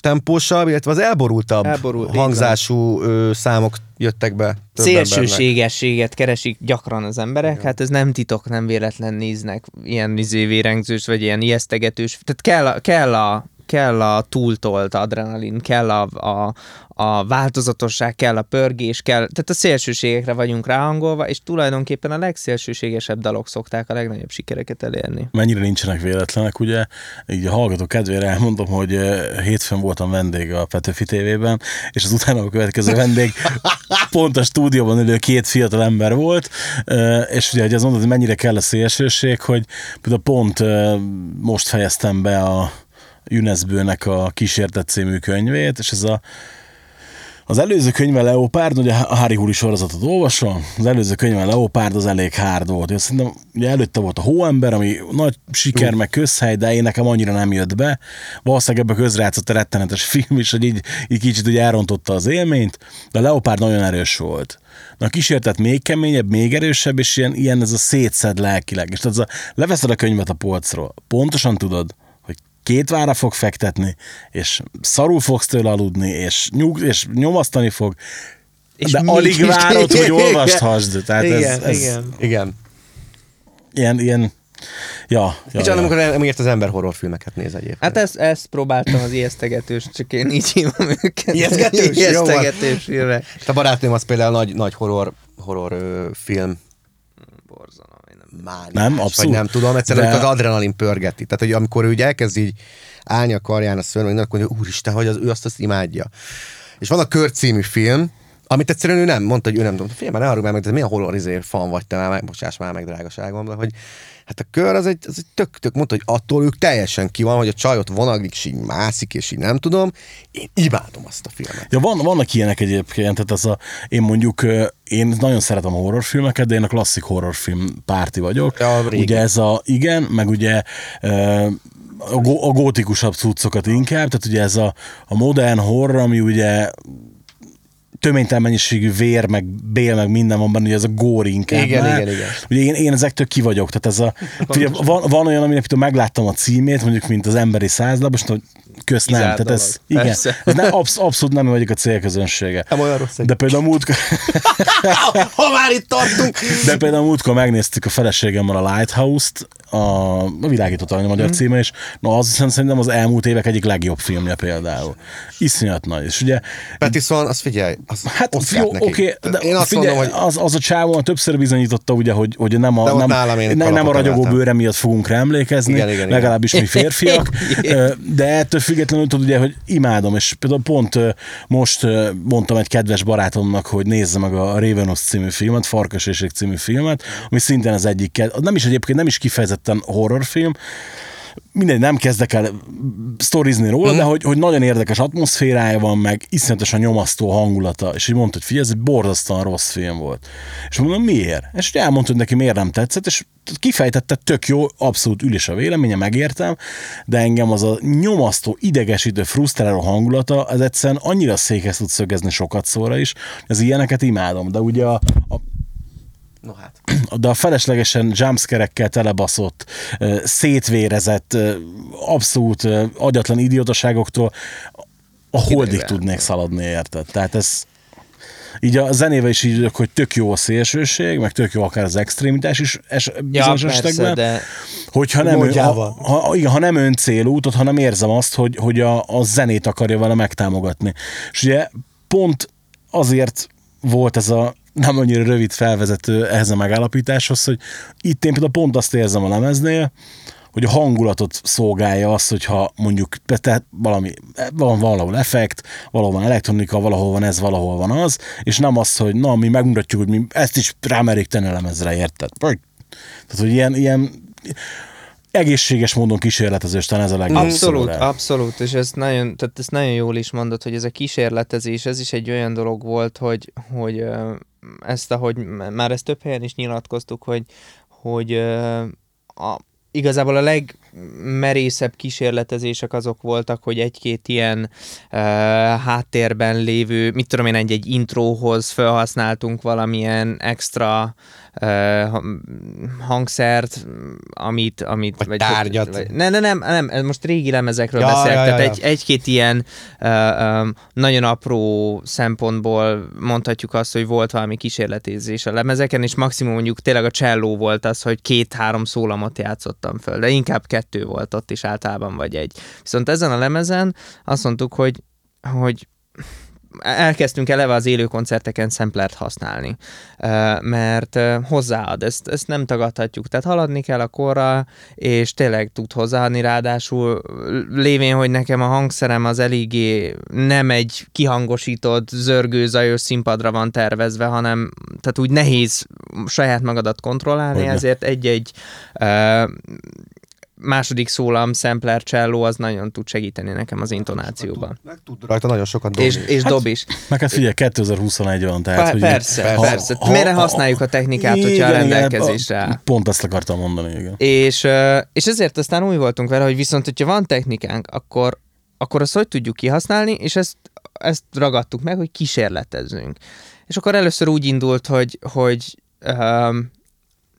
tempósabb, illetve az elborultabb Elborult, hangzású ö, számok jöttek be. szélsőségességet keresik gyakran az emberek, hát ez nem titok, nem véletlen néznek ilyen izé vérengzős, vagy ilyen ijesztegetős. Tehát kell kell a, kell a túltolt adrenalin, kell a, a, a változatosság, kell a pörgés, kell, tehát a szélsőségekre vagyunk ráhangolva, és tulajdonképpen a legszélsőségesebb dalok szokták a legnagyobb sikereket elérni. mennyire nincsenek véletlenek, ugye? Így a hallgató kedvére elmondom, hogy eh, hétfőn voltam vendég a Petőfi TV-ben, és az utána a következő vendég pont a stúdióban ülő két fiatal ember volt, eh, és ugye, hogy az mondod, hogy mennyire kell a szélsőség, hogy például pont eh, most fejeztem be a UNESCO-nek a Kísértet című könyvét, és ez a az előző könyve Leopárd, ugye a Harry Húri sorozatot olvasom, az előző könyve Leopárd az elég hard volt. Én szerintem ugye előtte volt a Hóember, ami nagy siker, meg közhely, de én nekem annyira nem jött be. Valószínűleg ebbe közrejátszott a rettenetes film is, hogy így, így kicsit ugye elrontotta az élményt, de Leopárd nagyon erős volt. Na a kísértet még keményebb, még erősebb, és ilyen, ilyen ez a szétszed lelkileg. És tehát ez a, leveszed a könyvet a polcról, pontosan tudod, két vára fog fektetni, és szarul fogsz tőle aludni, és, nyug, és nyomasztani fog, És de alig várod, hogy olvasthasd. Tehát igen, ez, ez igen. Igen. Ilyen, ilyen, ja. ja, Kicsit ja. amikor nem ért az ember horrorfilmeket néz egyébként. Hát ezt, ezt próbáltam az ijesztegetős, csak én így hívom őket. Ijesztgetős? Ijesztegetős filmek. A barátnőm az például nagy, nagy horror, horror ö, film Nem mániás, Nem, vagy abszolút. nem tudom, egyszerűen De- az adrenalin pörgeti. Tehát, hogy amikor ő ugye elkezd így állni a karján a szörny, akkor mondja, úristen, hogy az, ő azt, azt imádja. És van a Kör című film, amit egyszerűen ő nem mondta, hogy ő nem tudom, figyelj, már ne már meg, de milyen horror izé fan vagy te már, meg, bocsáss már meg, drágaságom, de hogy hát a kör az egy, az egy tök, tök mondta, hogy attól ők teljesen ki van, hogy a csajot vonaglik, és így mászik, és így nem tudom. Én imádom azt a filmet. Ja, van, vannak ilyenek egyébként, tehát az a, én mondjuk, én nagyon szeretem a horrorfilmeket, de én a klasszik horrorfilm párti vagyok. Ja, régi. ugye ez a, igen, meg ugye a, go, a gótikusabb cuccokat inkább, tehát ugye ez a, a modern horror, ami ugye töménytelen mennyiségű vér, meg bél, meg minden van benne, ugye ez a gór inkább Igen, már. igen, igen. Ugye én, én ezektől ki vagyok, tehát ez a, ugye van, van olyan, aminek például megláttam a címét, mondjuk, mint az emberi százlap, hogy kösz nem, tehát ez, igen, Persze. ez nem, absz, abszolút nem vagyok a célközönsége. Nem olyan rossz De például múltkor, ha már itt tartunk! de például múltkor megnéztük a feleségemmel a Lighthouse-t, a, a világított a magyar Mhm. címe, és na az viszont szerintem az elmúlt évek egyik legjobb filmje például. Iszonyat nagy. És ugye Pattinson, az figyelj, az Hát Oscar-t jó, neki. oké, de én azt figyelj, mondom, hogy az, az a csávó többször bizonyította, ugye, hogy, hogy nem, a, nem, nálam én ne, nem a ragyogó bőre miatt fogunk rá emlékezni, Igen, igen, igen. legalábbis mi férfiak, de ettől függetlenül tudod ugye, hogy imádom, és például pont most mondtam egy kedves barátomnak, hogy nézze meg a Ravenos című filmet, Farkas és című filmet, ami szintén az egyik, nem is egyébként nem is kifejezetten horrorfilm, mindegy, nem kezdek el sztorizni róla, mm. de hogy, hogy nagyon érdekes atmoszférája van, meg iszonyatosan nyomasztó hangulata, és így mondta, hogy figyelj, ez egy borzasztóan rossz film volt. És mondom, miért? És ugye elmondta, hogy neki miért nem tetszett, és kifejtette tök jó, abszolút ül is a véleménye, megértem, de engem az a nyomasztó, idegesítő, frusztráló hangulata, ez egyszerűen annyira székhez tud szögezni sokat szóra is, az ilyeneket imádom, de ugye a, a No hát. de a feleslegesen jumpscare-ekkel telebaszott, szétvérezett, abszolút agyatlan idiotaságoktól a holdig Kiderül. tudnék szaladni, érted? Tehát ez így a zenével is így, hogy tök jó a szélsőség, meg tök jó akár az extrémitás is es, Ja, bizonyos persze, esetekben. de Hogyha nem, ön, ha, ha, igen, ha nem ön célút, hanem érzem azt, hogy, hogy a, a zenét akarja vele megtámogatni. És ugye pont azért volt ez a nem annyira rövid felvezető ehhez a megállapításhoz, hogy itt én például pont azt érzem a lemeznél, hogy a hangulatot szolgálja az, hogyha mondjuk tehát valami, van valahol effekt, valahol van elektronika, valahol van ez, valahol van az, és nem az, hogy na, mi megmutatjuk, hogy mi ezt is rámerik tenni a lemezre, érted? Tehát, hogy ilyen, ilyen egészséges módon kísérletezős, talán ez a legjobb Abszolút, szó rá. abszolút, és ezt nagyon, tehát ezt nagyon jól is mondod, hogy ez a kísérletezés, ez is egy olyan dolog volt, hogy, hogy ezt, ahogy már ezt több helyen is nyilatkoztuk, hogy, hogy a, igazából a legmerészebb kísérletezések azok voltak, hogy egy-két ilyen uh, háttérben lévő, mit tudom én, egy-egy intróhoz felhasználtunk valamilyen extra hangszert, amit... amit Vagy tárgyat. Vagy, ne, ne, nem, nem, ez most régi lemezekről Ja, beszélek, ja, ja, tehát ja, egy, egy-két ilyen nagyon apró szempontból mondhatjuk azt, hogy volt valami kísérletezés a lemezeken, és maximum mondjuk tényleg a cselló volt az, hogy két-három szólamot játszottam föl, de inkább kettő volt ott is általában, vagy egy. Viszont ezen a lemezen azt mondtuk, hogy, hogy elkezdtünk eleve az élő koncerteken szemplert használni, mert hozzáad, ezt, ezt nem tagadhatjuk, tehát haladni kell a korral, és tényleg tud hozzáadni, ráadásul lévén, hogy nekem a hangszerem az eléggé nem egy kihangosított, zörgő, zajos színpadra van tervezve, hanem tehát úgy nehéz saját magadat kontrollálni, Hogyne. ezért egy-egy második szólam, sampler, cello, az nagyon tud segíteni nekem az intonációban. Meg tud rajta nagyon sokat dobni. És, és dob is. Meg hát figyelj, 2021 van, tehát... Per- hogy persze, ha- persze. ha- Mire ha- használjuk a technikát, hogyha Igen, a igen, rendelkezésre áll? Pont ezt akartam mondani, igen. És, és ezért aztán úgy voltunk vele, hogy viszont, hogyha van technikánk, akkor, akkor azt hogy tudjuk kihasználni, és ezt, ezt ragadtuk meg, hogy kísérletezzünk. És akkor először úgy indult, hogy, hogy um,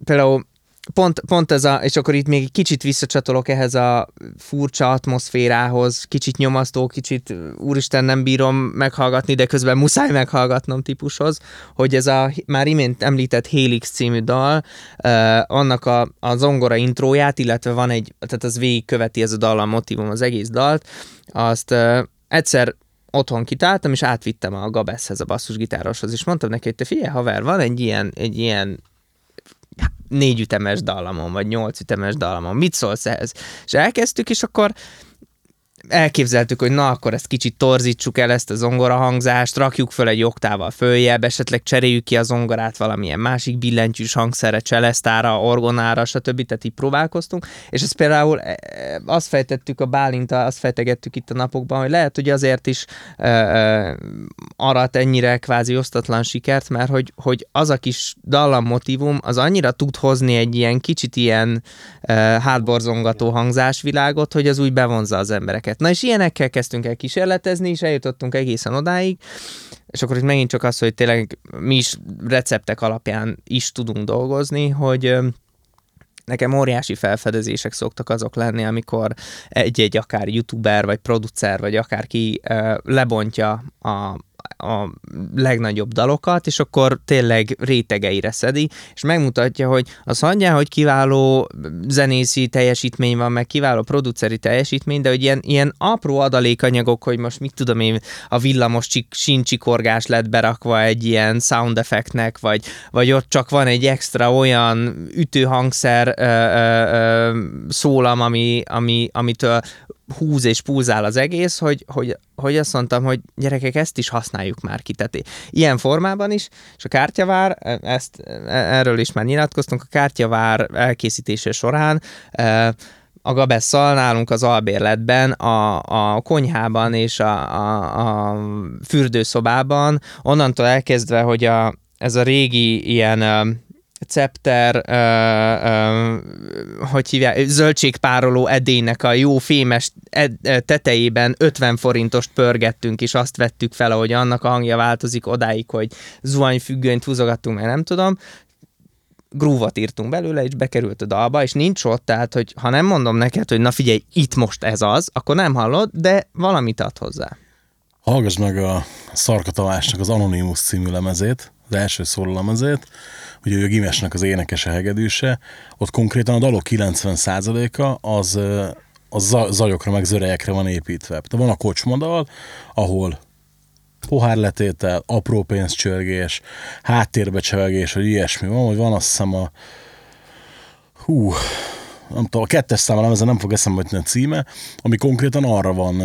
például pont, pont ez a, és akkor itt még egy kicsit visszacsatolok ehhez a furcsa atmoszférához, kicsit nyomasztó, kicsit úristen nem bírom meghallgatni, de közben muszáj meghallgatnom típushoz, hogy ez a már imént említett Helix című dal, uh, annak a, a zongora intróját, illetve van egy, tehát az végigköveti ez a dal, a motivum az egész dalt, azt uh, egyszer otthon kitáltam, és átvittem a Gabeszhez, a basszusgitároshoz, és mondtam neki, hogy te figyelj, haver, van egy ilyen, egy ilyen négy ütemes dallamon, vagy nyolc ütemes dallamon. Mit szólsz ehhez? És elkezdtük, és akkor elképzeltük, hogy na, akkor ezt kicsit torzítsuk el, ezt a zongora hangzást, rakjuk föl egy oktával följebb, esetleg cseréljük ki a zongorát valamilyen másik billentyűs hangszerre, cselesztára, orgonára, stb. Tehát így próbálkoztunk, és ezt például e, e, azt fejtettük a Bálinta, azt fejtegettük itt a napokban, hogy lehet, hogy azért is ö, ö, arat ennyire kvázi osztatlan sikert, mert hogy, hogy az a kis dallam motivum, az annyira tud hozni egy ilyen kicsit ilyen ö, hátborzongató hangzásvilágot, hogy az úgy bevonza az embereket. Na és ilyenekkel kezdtünk el kísérletezni, és eljutottunk egészen odáig, és akkor itt megint csak az, hogy tényleg mi is receptek alapján is tudunk dolgozni, hogy nekem óriási felfedezések szoktak azok lenni, amikor egy-egy akár youtuber, vagy producer, vagy akárki lebontja a, a legnagyobb dalokat, és akkor tényleg rétegeire szedi, és megmutatja, hogy az hagyján, hogy kiváló zenészi teljesítmény van, meg kiváló produceri teljesítmény, de hogy ilyen, ilyen apró adalékanyagok, hogy most mit tudom én, a villamos csik, sincsikorgás lett berakva egy ilyen sound effektnek, vagy, vagy ott csak van egy extra olyan ütőhangszer ö, ö, ö, szólam, ami, ami, amitől húz és pulzál az egész, hogy, hogy, hogy azt mondtam, hogy gyerekek, ezt is használjuk már ki. Tehát ilyen formában is, és a kártyavár, ezt, erről is már nyilatkoztunk, a kártyavár elkészítése során a Gabesszal nálunk az albérletben, a, a konyhában és a, a, a fürdőszobában, onnantól elkezdve, hogy a, ez a régi ilyen Cepter, ö, ö, hogy hívják, zöldségpároló edénynek a jó fémes ed, tetejében 50 forintost pörgettünk, és azt vettük fel, hogy annak a hangja változik odáig, hogy zuhanyfüggönyt húzogattunk, meg nem tudom, grúvat írtunk belőle, és bekerült a dalba, és nincs ott, tehát, hogy ha nem mondom neked, hogy na figyelj, itt most ez az, akkor nem hallod, de valamit ad hozzá. Hallgass meg a Szarka Tamásnak az Anonymous című lemezét, az első szóló lemezét, ugye a Gimesnek az énekese, hegedűse, ott konkrétan a dalok 90%-a az, az zajokra meg zörejekre van építve. Tehát van a kocsmadal, ahol pohárletétel, apró pénzcsörgés, háttérbe csevegés, vagy ilyesmi van, hogy van azt hiszem a hú, nem tudom, a kettes számra ezen nem fog eszembe jutni a címe, ami konkrétan arra van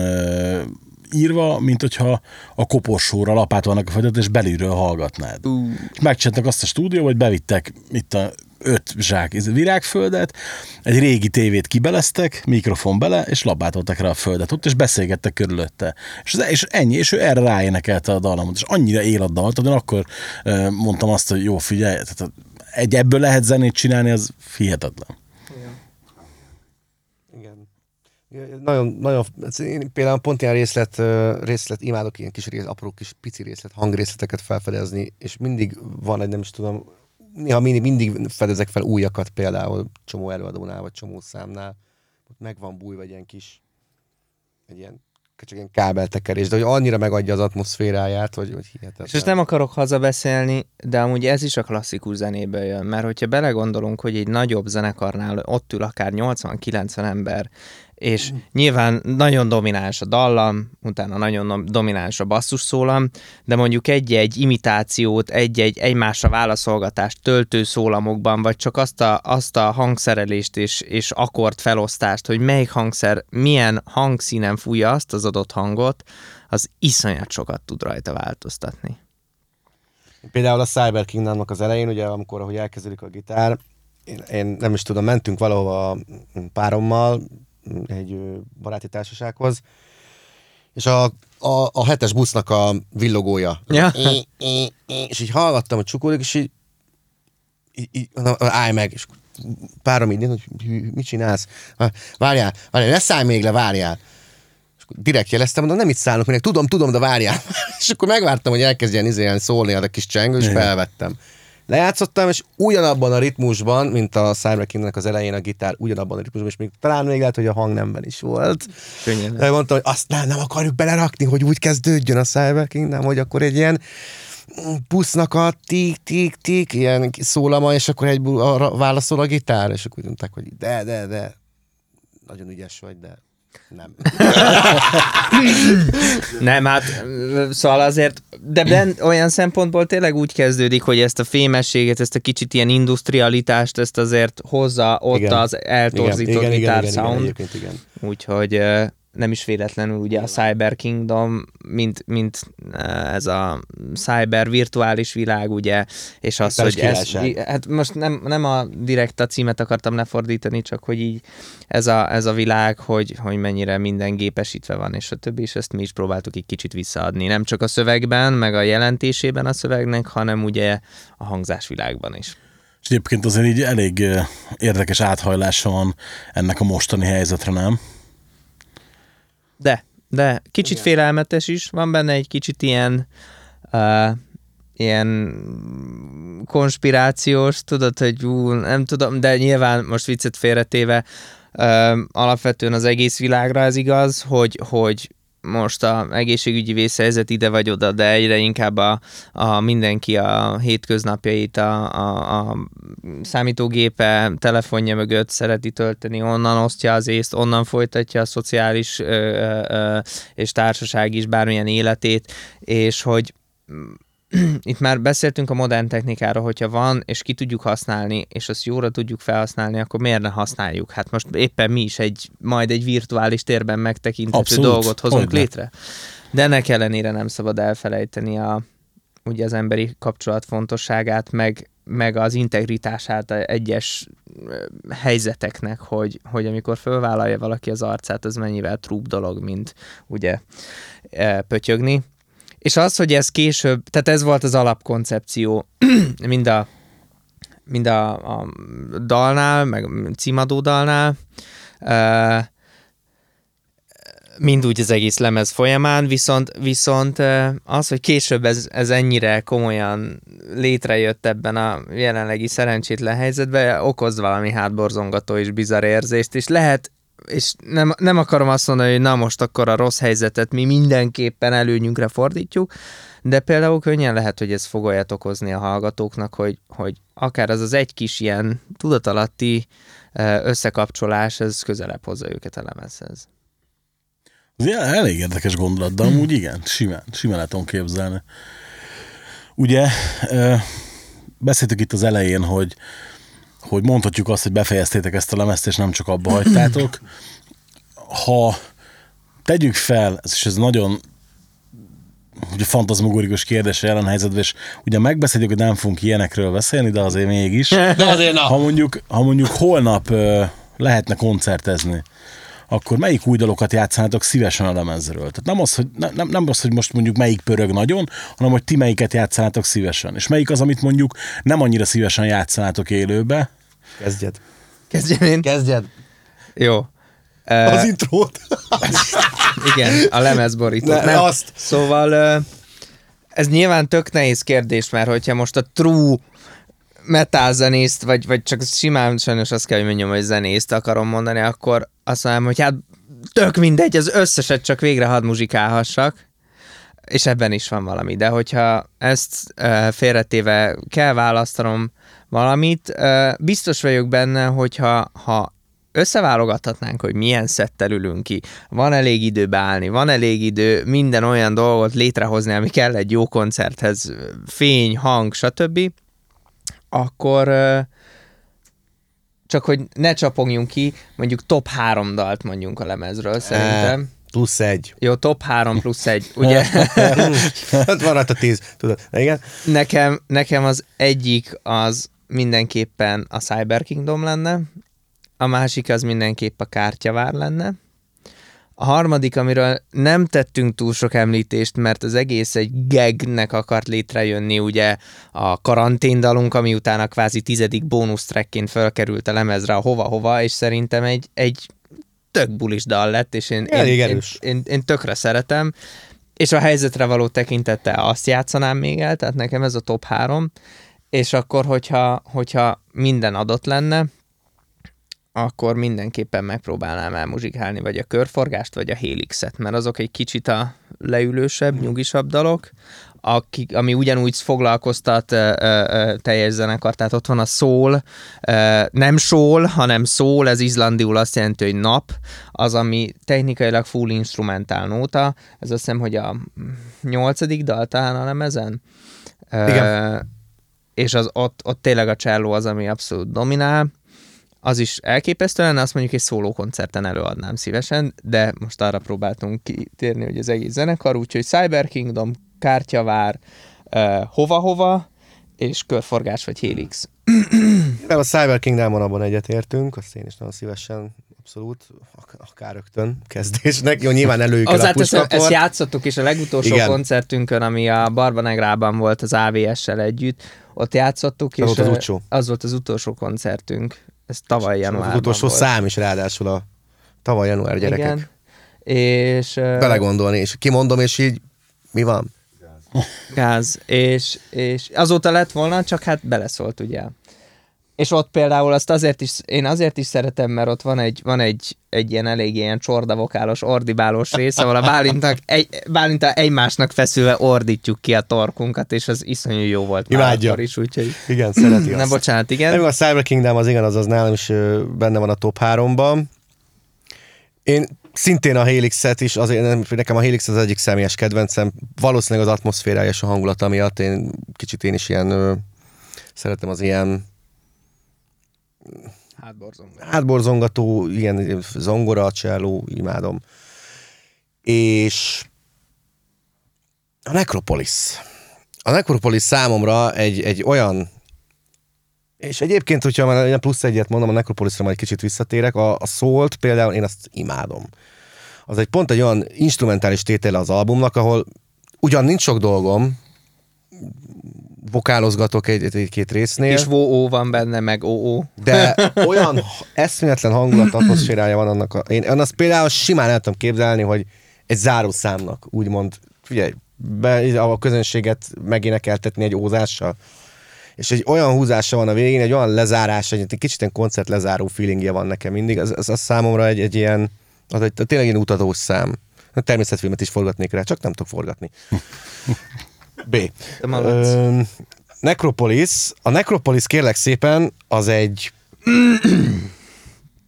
írva, mint hogyha a koporsóra lapátolnak a földet, és belülről hallgatnád. Uh. Megcsináltak azt a stúdió, hogy bevittek itt a öt zsák virágföldet, egy régi tévét kibeleztek, mikrofon bele, és labátoltak rá a földet ott, és beszélgettek körülötte. És, ez, és ennyi, és ő erre ráénekelte a dallamot, és annyira él a dal, tehát én akkor mondtam azt, hogy jó, figyelj, tehát egy ebből lehet zenét csinálni, az hihetetlen. Nagyon, nagyon, én például pont ilyen részlet, részlet, imádok ilyen kis rész, apró kis pici részlet, hangrészleteket felfedezni, és mindig van egy, nem is tudom, néha mindig, mindig fedezek fel újakat például csomó előadónál, vagy csomó számnál. Ott meg van bújva egy ilyen kis, egy ilyen csak ilyen kábeltekerés, de hogy annyira megadja az atmoszféráját, hogy, hogy hihetetlen. És most nem akarok hazabeszélni, de amúgy ez is a klasszikus zenéből jön, mert hogyha belegondolunk, hogy egy nagyobb zenekarnál ott ül akár 80-90 ember, és nyilván nagyon domináns a dallam, utána nagyon domináns a basszus szólam, de mondjuk egy-egy imitációt, egy-egy egymásra válaszolgatást töltő szólamokban, vagy csak azt a, azt a hangszerelést és, és akkord felosztást, hogy melyik hangszer milyen hangszínen fújja azt az adott hangot, az iszonyat sokat tud rajta változtatni. Például a Cyber Kingdomnak az elején, ugye amikor ahogy elkezdődik a gitár, én, én nem is tudom, mentünk valahova párommal, egy baráti társasághoz, és a, a, a hetes busznak a villogója. Ja. É, é, é, és így hallgattam, hogy csukódik, és így, így, így állj meg, és párom így, hogy mit csinálsz? Várjál, várjál, ne szállj még le, várjál. És direkt jeleztem, mondom, nem itt szállok, még tudom, tudom, de várjál. és akkor megvártam, hogy elkezdjen izélni szólni a kis csengő, és felvettem lejátszottam, és ugyanabban a ritmusban, mint a Cyber Kingnek az elején a gitár, ugyanabban a ritmusban, és még talán még lehet, hogy a hangnemben is volt. Könnyen. De mondtam, hogy azt nem, nem akarjuk belerakni, hogy úgy kezdődjön a Cyber Kingdom, hogy akkor egy ilyen busznak a tik, tik, tik, ilyen szólama, és akkor egy válaszol a gitár, és akkor mondták, hogy de, de, de, nagyon ügyes vagy, de Nem. Nem, hát szóval azért, de ben, olyan szempontból tényleg úgy kezdődik, hogy ezt a fémességet, ezt a kicsit ilyen industrialitást, ezt azért hozza ott Igen. az eltorzított gitár sound. egyébként igen. Úgyhogy ö, nem is véletlenül ugye a Cyber Kingdom, mint, mint ö, ez a cyber virtuális világ, ugye, és az, hogy ez, hát most nem, nem a direkt a címet akartam lefordítani, csak hogy így ez a, ez a világ, hogy, hogy mennyire minden gépesítve van, és a többi, és ezt mi is próbáltuk egy kicsit visszaadni. Nem csak a szövegben, meg a jelentésében a szövegnek, hanem ugye a hangzásvilágban is. És egyébként azért így elég ö, érdekes áthajlása van ennek a mostani helyzetre, nem? De, de kicsit Igen. félelmetes is, van benne egy kicsit ilyen uh, ilyen konspirációs, tudod, hogy ú, nem tudom, de nyilván most viccet félretéve uh, alapvetően az egész világra ez igaz, hogy, hogy most a egészségügyi vészhelyzet ide vagy oda, de egyre inkább a, a mindenki a hétköznapjait a, a, a számítógépe, telefonja mögött szereti tölteni, onnan osztja az észt, onnan folytatja a szociális ö, ö, és társaság is bármilyen életét, és hogy itt már beszéltünk a modern technikáról, hogyha van, és ki tudjuk használni, és azt jóra tudjuk felhasználni, akkor miért ne használjuk? Hát most éppen mi is egy, majd egy virtuális térben megtekinthető Abszolút, dolgot hozunk hogyne. létre. De ennek ellenére nem szabad elfelejteni a, ugye az emberi kapcsolat fontosságát, meg, meg az integritását egyes helyzeteknek, hogy, hogy amikor fölvállalja valaki az arcát, az mennyivel trúbb dolog, mint ugye e, pötyögni. És az, hogy ez később, tehát ez volt az alapkoncepció mind a, mind a, a dalnál, meg címadó dalnál, mind úgy az egész lemez folyamán, viszont, viszont az, hogy később ez, ez ennyire komolyan létrejött ebben a jelenlegi szerencsétlen helyzetben, okoz valami hátborzongató és bizarr érzést, és lehet és nem, nem akarom azt mondani, hogy na most akkor a rossz helyzetet mi mindenképpen előnyünkre fordítjuk, de például könnyen lehet, hogy ez fog olyat okozni a hallgatóknak, hogy, hogy akár az az egy kis ilyen tudatalatti összekapcsolás, ez közelebb hozza őket a lemezhez. Ez elég érdekes gondolat, de amúgy igen, simán, simán tudom képzelni. Ugye, beszéltük itt az elején, hogy, hogy mondhatjuk azt, hogy befejeztétek ezt a lemezt, és nem csak abba hagytátok. Ha tegyük fel, és ez nagyon ugye fantazmogórikus kérdés jelen helyzetben, és ugye megbeszéljük, hogy nem fogunk ilyenekről beszélni, de azért mégis. De azért na. Ha mondjuk, ha mondjuk holnap lehetne koncertezni, akkor melyik új dalokat játszanátok szívesen a lemezről? Tehát nem az, hogy, ne- nem, nem az, hogy most mondjuk melyik pörög nagyon, hanem hogy ti melyiket játszanátok szívesen. És melyik az, amit mondjuk nem annyira szívesen játszanátok élőbe, Kezdjed. Kezdjem én? Kezdjed. Jó. Az Uh, intrót. igen, a lemezborítót. Ne, Nem, azt. Szóval ö, ez nyilván tök nehéz kérdés, mert hogyha most a true metal zenészt, vagy, vagy csak simán sajnos azt kell, hogy mondjam, hogy zenészt akarom mondani, akkor azt mondom, hogy hát tök mindegy, az összeset csak végre hadd muzsikálhassak, és ebben is van valami. De hogyha ezt uh, félretéve kell választanom valamit, uh, biztos vagyok benne, hogyha ha összeválogathatnánk, hogy milyen szettel ülünk ki, van elég idő beállni, van elég idő minden olyan dolgot létrehozni, ami kell egy jó koncerthez, fény, hang, stb., akkor ö, csak hogy ne csapogjunk ki, mondjuk top három dalt mondjunk a lemezről, szerintem. Plusz egy. Jó, top három plusz egy, ugye? Hát van rajta tíz. Tudod. Igen. nekem, nekem az egyik az mindenképpen a Cyber Kingdom lenne, a másik az mindenképp a kártyavár lenne, a harmadik, amiről nem tettünk túl sok említést, mert az egész egy gagnek akart létrejönni, ugye a karanténdalunk, ami utána kvázi tizedik bónusztrekként felkerült a lemezre a hova-hova, és szerintem egy, egy tök bulis dal lett, és én, én, Elég én, erős. én, én tökre szeretem, és a helyzetre való tekintettel azt játszanám még el, tehát nekem ez a top három, és akkor, hogyha, hogyha minden adott lenne, akkor mindenképpen megpróbálnám elmuzsikálni vagy a körforgást, vagy a Helixet, mert azok egy kicsit a leülősebb, nyugisabb dalok. akik, ami ugyanúgy foglalkoztat ö, ö, ö, teljes zenekar, tehát ott van a szól, ö, nem sól, hanem szól, ez izlandiul azt jelenti, hogy nap, az, ami technikailag full instrumentál nóta, ez azt hiszem, hogy a nyolcadik dal talán a lemezen. Ö, Igen. és az, ott, ott tényleg a cselló az, ami abszolút dominál, az is elképesztő lenne, azt mondjuk egy szóló koncerten előadnám szívesen, de most arra próbáltunk kitérni, hogy az egész zenekar, úgyhogy Cyber Kingdom, Kártyavár, uh, hova-hova, és Körforgás vagy Helix. Nem, a Cyber Kingdomon abban egyetértünk, azt én is nagyon szívesen, abszolút, ak- akár rögtön kezdésnek. Jó, nyilván előjük el a ezt puskaport. játszottuk is a legutolsó Igen. Koncertünkön, ami a Barbanegrában volt az AVS-sel együtt, ott játszottuk, és volt az ö, utolsó? az volt az utolsó koncertünk. Ez tavaly Az januárban utolsó volt. szám is ráadásul a tavaly január gyerekek. Igen. És, Belegondolni, és kimondom, és így mi van? Gáz, és, és azóta lett volna, csak hát beleszólt, ugye. És ott például azt azért is, én azért is szeretem, mert ott van egy, van egy, egy ilyen elég ilyen csordavokálos, ordibálós rész, ahol a Bálintnak egy, Bálinta egymásnak feszülve ordítjuk ki a torkunkat, és az iszonyú jó volt Imádja. is, úgyhogy... Igen, szereti Na azt. bocsánat, igen. Nem, a Cyber Kingdom az igen, az, az nálam is benne van a top 3-ban. Én szintén a Helix-et is, azért nem, nekem a Helix az egyik személyes kedvencem, valószínűleg az atmoszférája és a hangulata miatt én kicsit én is ilyen ö, szeretem az ilyen Hátborzom. hátborzongató, ilyen zongora, cselló, imádom. És a Necropolis. A Necropolis számomra egy, egy olyan és egyébként, hogyha már plusz egyet mondom, a Necropolisra majd kicsit visszatérek, a, a szólt például én azt imádom. Az egy pont egy olyan instrumentális tétele az albumnak, ahol ugyan nincs sok dolgom, vokálozgatok egy, egy, két résznél. És VO van benne, meg OO. De olyan eszméletlen hangulat, atmoszférája van annak. A, én, én azt például simán el tudom képzelni, hogy egy zárószámnak, úgymond, figyelj, be, a közönséget megénekeltetni egy ózással. És egy olyan húzása van a végén, egy olyan lezárás, egy, egy kicsit ilyen koncert lezáró feelingje van nekem mindig. Az, az, az számomra egy, egy ilyen, az egy tényleg egy utadós szám. A természetfilmet is forgatnék rá, csak nem tudok forgatni. B. Ö, Necropolis. A Necropolis kérlek szépen az egy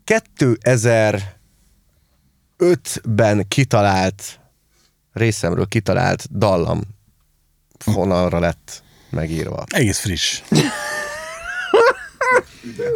2005-ben kitalált részemről kitalált dallam vonalra lett megírva. Egész friss.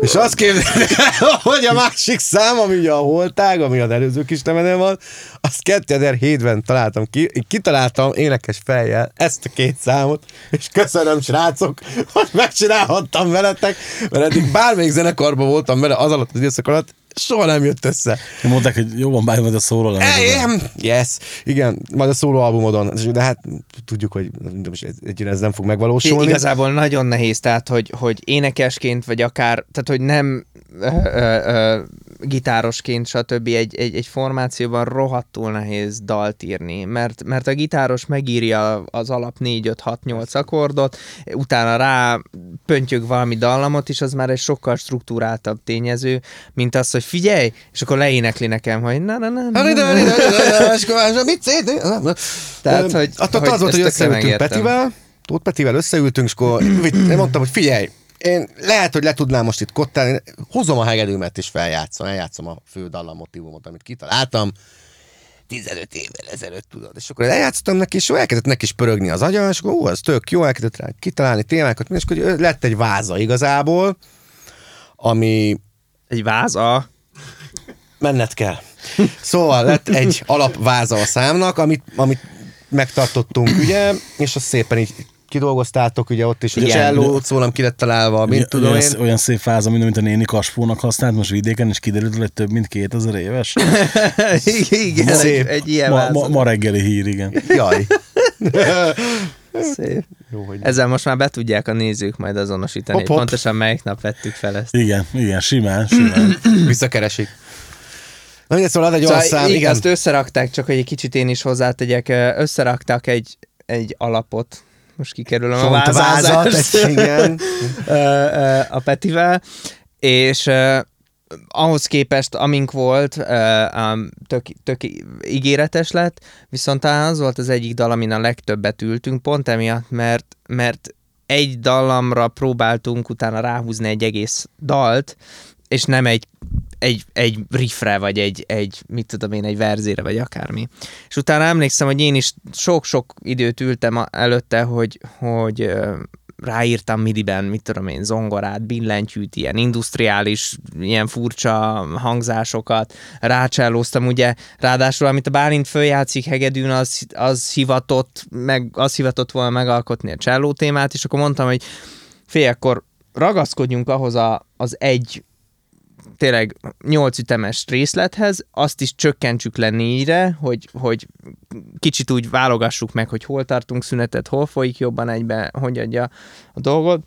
És azt képzeljük, hogy a másik szám, ami ugye a holtág, ami az előző kis lemenem van, azt 2007-ben találtam ki. Én kitaláltam énekes fejjel ezt a két számot, és köszönöm, srácok, hogy megcsinálhattam veletek, mert eddig bármelyik zenekarban voltam vele az alatt az időszak alatt, soha nem jött össze. Mondták, hogy van, bármi, majd a szóló Ejem! Yes! Igen, majd a szóló albumodon. De hát tudjuk, hogy egyre ez nem fog megvalósulni. Igazából nagyon nehéz, tehát hogy, hogy énekesként, vagy akár, tehát hogy nem ö, ö, ö, gitárosként, stb. Egy, egy, egy formációban rohadtul nehéz dalt írni, mert, mert a gitáros megírja az alap 4, 5, 6, 8 akkordot, utána rá pöntjük valami dallamot, és az már egy sokkal struktúráltabb tényező, mint az, hogy figyelj, és akkor leénekli nekem, hogy na, na, na, na, na, na. Mit? Tehát, hogy- Attól hogy az volt, hogy összeültünk. Petivel, Tóth Petivel összeültünk, és akkor én mondtam, hogy figyelj, én lehet, hogy le tudnám most itt kottálni, hozom a hegedűmet és feljátszom, eljátszom a fő motivumot, amit kitaláltam. 15 évvel ezelőtt, tudod. És akkor eljátszottam neki, és elkezdett neki is pörögni az agya, és akkor ó, ez tök jó, elkezdett rá kitalálni témákat, és akkor lett egy váza igazából, ami Egy váza. Menned kell. Szóval lett egy alapváza a számnak, amit, amit megtartottunk, ugye, és azt szépen így kidolgoztátok, ugye ott is, hogy a Igen. cselló szólam ki lett találva, mint tudom olyan, én. olyan szép fáza, mint amit a néni Kaspónak használt most vidéken, és kiderült, hogy több mint 2000 éves. Igen, egy, Szép. egy ilyen Ma, ma, ma reggeli hír, igen. Jaj. Szép. Jó, hogy Ezzel most már be tudják a nézők majd azonosítani, Hopp, hogy hopp. pontosan melyik nap vettük fel ezt. Igen, igen, simán, simán. visszakeresik. Na mindegy, szóval ad egy olyan Szóval szám, így, igen. azt összerakták, csak hogy egy kicsit én is hozzátegyek, összeraktak egy, egy alapot, most kikerülöm a vázat, egy- igen. a Petivel, és ahhoz képest, amink volt, tök, tök ígéretes lett, viszont talán az volt az egyik dal, amin a legtöbbet ültünk, pont emiatt, mert, mert egy dallamra próbáltunk utána ráhúzni egy egész dalt, és nem egy, egy, egy riffre, vagy egy, egy, mit tudom én, egy verzére, vagy akármi. És utána emlékszem, hogy én is sok-sok időt ültem előtte, hogy, hogy ráírtam midiben, mit tudom én, zongorát, billentyűt, ilyen industriális, ilyen furcsa hangzásokat, rácsellóztam, ugye, ráadásul, amit a Bálint följátszik hegedűn, az, az hivatott, meg, az hivatott volna megalkotni a cselló témát, és akkor mondtam, hogy fél, akkor ragaszkodjunk ahhoz a, az egy tényleg 8 ütemes részlethez, azt is csökkentsük le négyre, hogy, hogy kicsit úgy válogassuk meg, hogy hol tartunk szünetet, hol folyik jobban egybe, hogy adja a dolgot.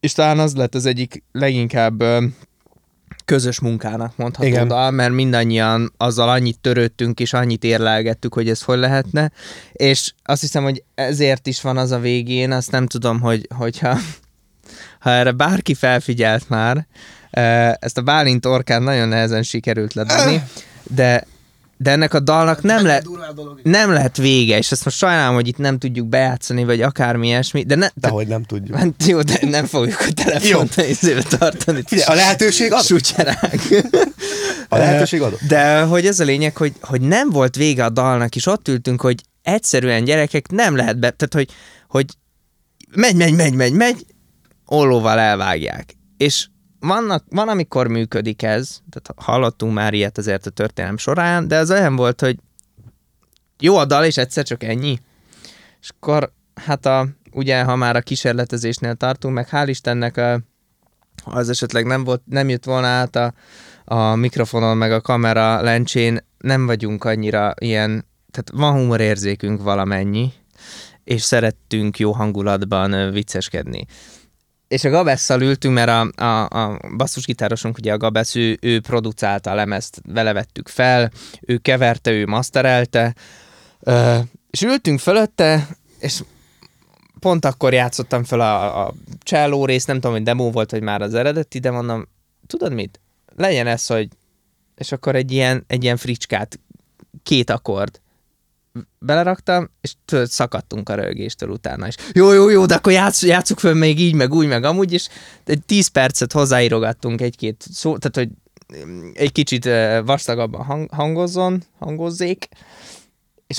És talán az lett az egyik leginkább közös munkának mondható Igen. dal, mert mindannyian azzal annyit törődtünk, és annyit érlelgettük, hogy ez hogy lehetne, és azt hiszem, hogy ezért is van az a végén, azt nem tudom, hogy, hogyha ha erre bárki felfigyelt már, ezt a Bálint orkán nagyon nehezen sikerült ledobni, de de ennek a dalnak nem, le, nem lehet vége, és ezt most sajnálom, hogy itt nem tudjuk bejátszani, vagy akármi ilyesmi, de ne, hogy nem tudjuk. Hát jó, de nem fogjuk a telefont nézőbe tartani. A lehetőség ad. Sutyerák. A lehetőség adott. De hogy ez a lényeg, hogy, hogy nem volt vége a dalnak, és ott ültünk, hogy egyszerűen gyerekek nem lehet be, tehát hogy, hogy megy, megy, megy, megy, megy, ollóval elvágják. És vannak, van, amikor működik ez, tehát hallottunk már ilyet azért a történelem során, de ez olyan volt, hogy jó a dal, és egyszer csak ennyi. És akkor, hát a, ugye, ha már a kísérletezésnél tartunk, meg hál' Istennek a, az esetleg nem, volt, nem jött volna át a, a mikrofonon, meg a kamera lencsén, nem vagyunk annyira ilyen, tehát van humorérzékünk valamennyi, és szerettünk jó hangulatban vicceskedni és a Gabesszal ültünk, mert a, a, a basszusgitárosunk, ugye a Gabesz, ő, ő producálta a lemezt, vele vettük fel, ő keverte, ő masterelte, és ültünk fölötte, és pont akkor játszottam fel a, a cselló részt, nem tudom, hogy demo volt, vagy már az eredeti, de mondom, tudod mit? Legyen ez, hogy és akkor egy ilyen, egy ilyen fricskát, két akkord, beleraktam, és tudod, szakadtunk a rögéstől utána is. Jó, jó, jó, de akkor játsz, játsszuk föl még így, meg úgy, meg amúgy, és egy tíz percet hozzáírogattunk egy-két szó, tehát hogy egy kicsit vastagabban hang, hangozzon, hangozzék, és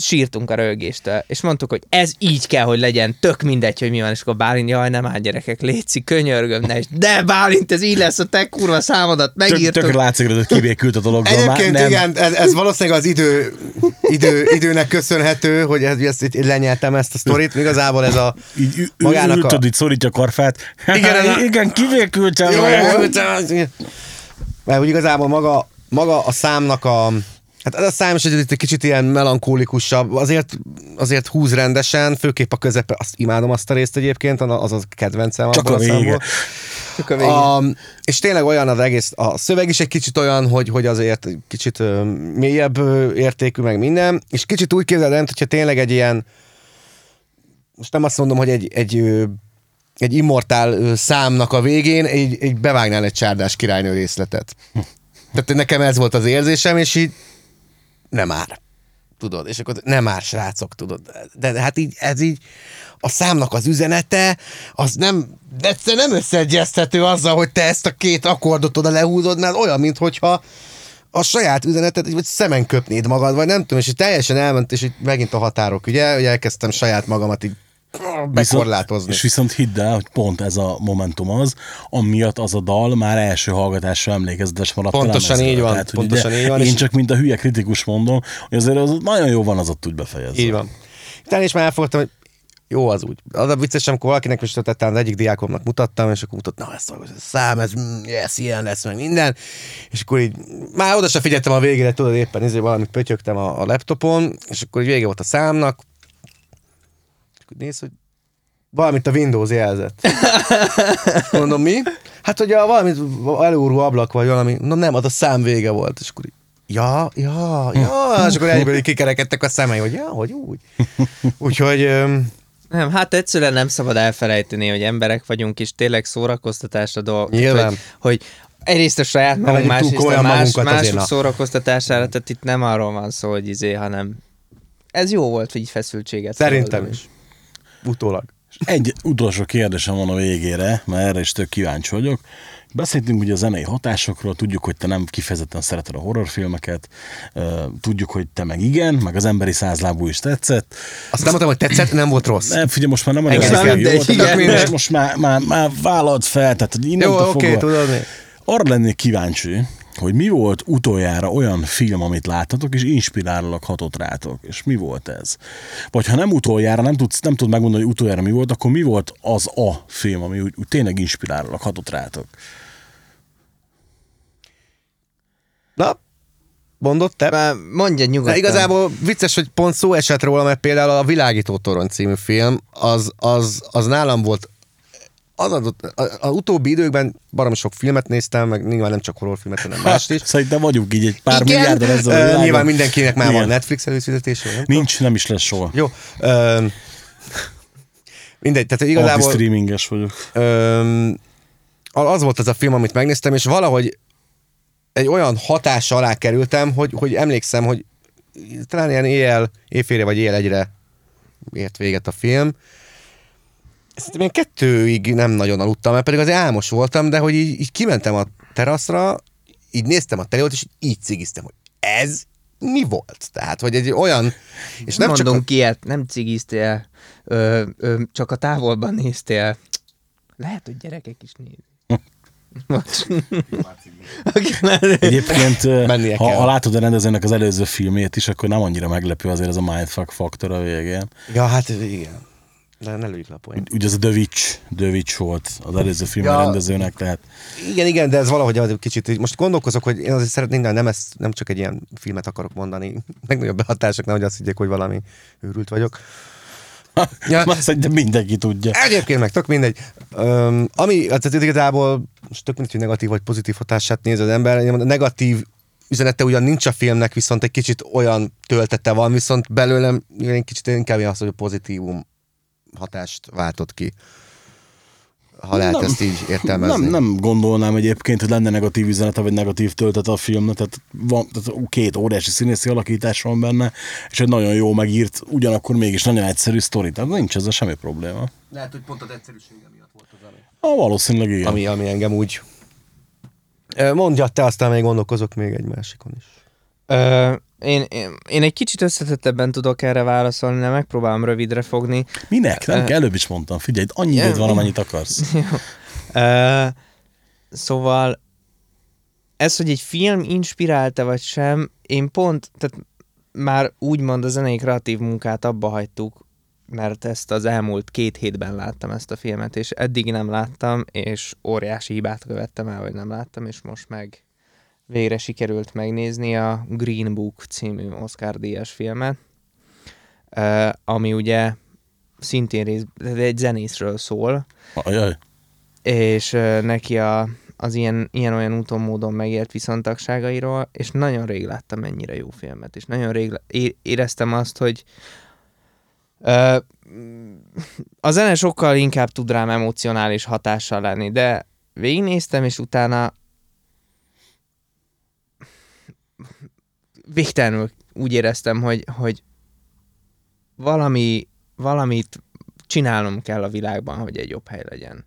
sírtunk a rögéstől, és mondtuk, hogy ez így kell, hogy legyen, tök mindegy, hogy mi van, és akkor Bálint, jaj, nem áll gyerekek, létszik, könyörgöm, ne, de Bálint, ez így lesz, a te kurva számodat megírtuk. Tök, tök látszik, hogy kibékült a dologból. Egyébként már, nem. igen, ez, ez, valószínűleg az idő, idő, időnek köszönhető, hogy ezt, ezt, ezt lenyeltem ezt a sztorit, igazából ez a így, magának ül, a... Tudod, így szorítja a karfát. Igen, igen, kibékültem. Jó, mert úgy igazából maga, maga a számnak a Hát ez a szám is egy kicsit ilyen melankólikusabb, azért, azért húz rendesen, főképp a közepe, azt imádom azt a részt egyébként, az a kedvencem Csak a, a vége. Csak a vége. A, és tényleg olyan az egész, a szöveg is egy kicsit olyan, hogy, hogy azért kicsit ö, mélyebb ö, értékű, meg minden, és kicsit úgy képzeld el, hogyha tényleg egy ilyen, most nem azt mondom, hogy egy, egy ö, egy immortál számnak a végén egy, egy bevágnál egy csárdás királynő részletet. Tehát nekem ez volt az érzésem, és így nem már. Tudod, és akkor nem már, srácok, tudod. De, de hát így, ez így, a számnak az üzenete, az nem, egyszer nem összeegyeztető azzal, hogy te ezt a két akkordot oda lehúzod, mert olyan, mintha a saját üzenetet, vagy szemen köpnéd magad, vagy nem tudom, és teljesen elment, és itt megint a határok, ugye, hogy elkezdtem saját magamat így bekorlátozni. és viszont hidd el, hogy pont ez a momentum az, amiatt az a dal már első hallgatásra emlékezetes maradt. Pontosan így van. Tehát, pontosan így van. Én és... csak mint a hülye kritikus mondom, hogy azért az nagyon jó van az ott úgy befejezni. Így van. Utána is már elfogadtam, hogy jó az úgy. Az a vicces, amikor valakinek is tettem, az egyik diákomnak mutattam, és akkor mutat, na ez a szám, ez, ez ilyen lesz, meg minden. És akkor így, már oda sem figyeltem a végére, tudod, éppen ezért valamit pötyögtem a, a laptopon, és akkor így vége volt a számnak, néz, hogy valamit a Windows jelzett. Mondom, mi? Hát, hogy a valamit előrú ablak vagy valami, no nem, az a szám vége volt, és akkor ja, ja, ja, és akkor egyből kikerekedtek a szemei, hogy ja, hogy úgy. Úgyhogy... Nem, hát egyszerűen nem szabad elfelejteni, hogy emberek vagyunk, és tényleg szórakoztatásra. Nyilván. Hogy, hogy Egyrészt a saját magunk, másrészt a más, mások szórakoztatására, tehát itt nem arról van szó, hogy izé, hanem ez jó volt, hogy így feszültséget Szerintem is. Utólag. Egy utolsó kérdésem van a végére, mert erre is tök kíváncsi vagyok. Beszéltünk ugye a zenei hatásokról, tudjuk, hogy te nem kifejezetten szereted a horrorfilmeket, tudjuk, hogy te meg igen, meg az emberi százlábú is tetszett. Azt nem mondtam, hogy tetszett, nem volt rossz. Nem, figyelj, most már nem olyan is jó, mindegy, tehát igen. most, most már, már, már vállalt fel, tehát hogy Jó, innentől oké, fogva, tudod mi? arra lennék kíváncsi, hogy mi volt utoljára olyan film, amit láttatok, és inspirálólag hatott rátok, és mi volt ez? Vagy ha nem utoljára, nem tudsz, nem tudod megmondani, hogy utoljára mi volt, akkor mi volt az a film, ami úgy, úgy tényleg inspirálólag hatott rátok? Na, mondod te? Már Mondja nyugodtan. De igazából vicces, hogy pont szó esett róla, mert például a Világító Torony című film, az, az, az nálam volt az adott, az utóbbi időkben baromi sok filmet néztem, meg nyilván nem csak horrorfilmet, hanem mást is. Szerintem vagyunk így egy pár Igen, milliárdan ezzel a világon. nyilván mindenkinek már Igen. van Netflix előfizetése, nem tudom. Nincs, nem is lesz soha. Jó. Ö, mindegy, tehát Igazából... igazából streaminges vagyok. ö, az volt az a film, amit megnéztem, és valahogy egy olyan hatás alá kerültem, hogy, hogy emlékszem, hogy talán ilyen éjjel, éjfélre vagy éjjel egyre ért véget a film. Szerintem ilyen kettőig nem nagyon aludtam, mert pedig azért álmos voltam, de hogy így, így kimentem a teraszra, így néztem a teleót, és így cigiztem, hogy ez mi volt? Tehát, hogy egy olyan... És nem csak a, Mondunk ilyet, nem cigiztél, ö, ö, csak a távolban néztél. Lehet, hogy gyerekek is nézik. Egyébként, Mennie ha, kell. ha látod a rendezőnek az előző filmét is, akkor nem annyira meglepő azért ez a mindfuck faktor a végén. Ja, hát igen. De ne lőjük le a poént. Ugye az a The Witch volt az előző film Ja. rendezőnek, tehát Igen, igen, de ez valahogy az kicsit, most gondolkozok, hogy én azért szeretném, de nem, ezt, nem csak egy ilyen filmet akarok mondani, legnagyobb behatások, nehogy azt higgyék, hogy valami őrült vagyok. ja. már szerintem mindenki tudja. Egyébként meg tök mindegy. Öm, ami, hát ez igazából most tök mindegy, hogy negatív vagy pozitív hatását néz az ember. A negatív üzenete ugyan nincs a filmnek, viszont egy kicsit olyan töltete van, viszont belőlem én kicsit inkább ilyen az, hogy a pozitívum hatást váltott ki. Ha lehet Nem. ezt így értelmezni. Nem, nem gondolnám egyébként, hogy lenne negatív üzenete, vagy negatív töltete a filmnek, tehát, van, tehát két óriási színészi alakítás van benne, és egy nagyon jó megírt, ugyanakkor mégis nagyon egyszerű sztori, tehát nincs ezzel semmi probléma. Lehet, hogy pont az egyszerűsége miatt volt az ami. Ah, valószínűleg igen. Ami, ami engem úgy... Mondja te, aztán még gondolkozok még egy másikon is. Ö, én, én, én egy kicsit összetettebben tudok erre válaszolni, de megpróbálom rövidre fogni. Minek? Nem Ö, kell, előbb is mondtam. Figyelj, annyi időd van, amennyit akarsz. Ö, szóval ez, hogy egy film inspirálta vagy sem, én pont, tehát már úgymond a zenei kreatív munkát abba hagytuk, mert ezt az elmúlt két hétben láttam ezt a filmet, és eddig nem láttam, és óriási hibát követtem el, hogy nem láttam, és most meg végre sikerült megnézni a Green Book című Oscar díjas filmet, ami ugye szintén rész, egy zenészről szól, Ajaj. és neki a, az ilyen, ilyen-olyan úton módon megért viszontagságairól, és nagyon rég láttam ennyire jó filmet, és nagyon rég éreztem azt, hogy ö, a zene sokkal inkább tud rám emocionális hatással lenni, de végignéztem, és utána végtelenül úgy éreztem, hogy, hogy valami, valamit csinálnom kell a világban, hogy egy jobb hely legyen.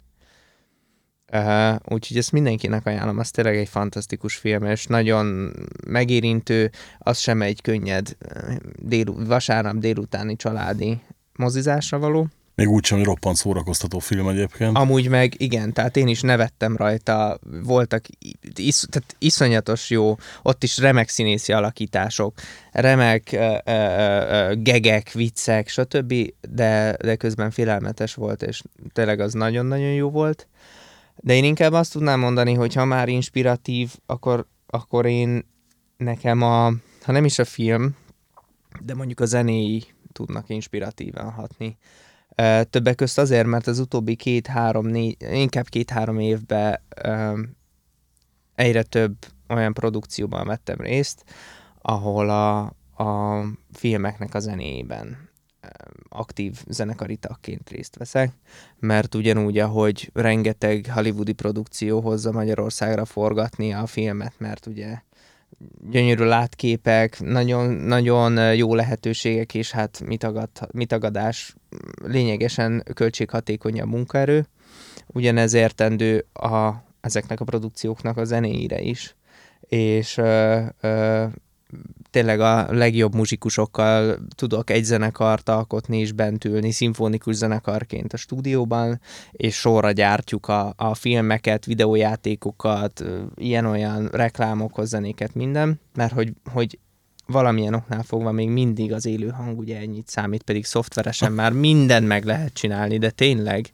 Uh, úgyhogy ezt mindenkinek ajánlom, az tényleg egy fantasztikus film, és nagyon megérintő, az sem egy könnyed dél, vasárnap délutáni családi mozizásra való. Még úgy sem, hogy roppant szórakoztató film egyébként. Amúgy meg igen, tehát én is nevettem rajta, voltak is, tehát iszonyatos jó, ott is remek színészi alakítások, remek gegek, viccek, stb., de, de közben félelmetes volt, és tényleg az nagyon-nagyon jó volt. De én inkább azt tudnám mondani, hogy ha már inspiratív, akkor, akkor én nekem a, ha nem is a film, de mondjuk a zenéi tudnak inspiratívan hatni. Többek közt azért, mert az utóbbi két-három, négy, inkább két-három évben egyre több olyan produkcióban vettem részt, ahol a, a filmeknek a zenéjében aktív zenekari tagként részt veszek, mert ugyanúgy, ahogy rengeteg hollywoodi produkció hozza Magyarországra forgatni a filmet, mert ugye gyönyörű látképek, nagyon, nagyon jó lehetőségek, és hát mitagad, mitagadás lényegesen költséghatékony a munkaerő. Ugyanez értendő a, ezeknek a produkcióknak a zenéire is. És ö, ö, tényleg a legjobb muzsikusokkal tudok egy zenekart alkotni és bent ülni, szimfonikus zenekarként a stúdióban, és sorra gyártjuk a, a filmeket, videójátékokat, ilyen-olyan reklámokhoz, zenéket, minden, mert hogy, hogy valamilyen oknál fogva még mindig az élő hang ugye ennyit számít, pedig szoftveresen már mindent meg lehet csinálni, de tényleg,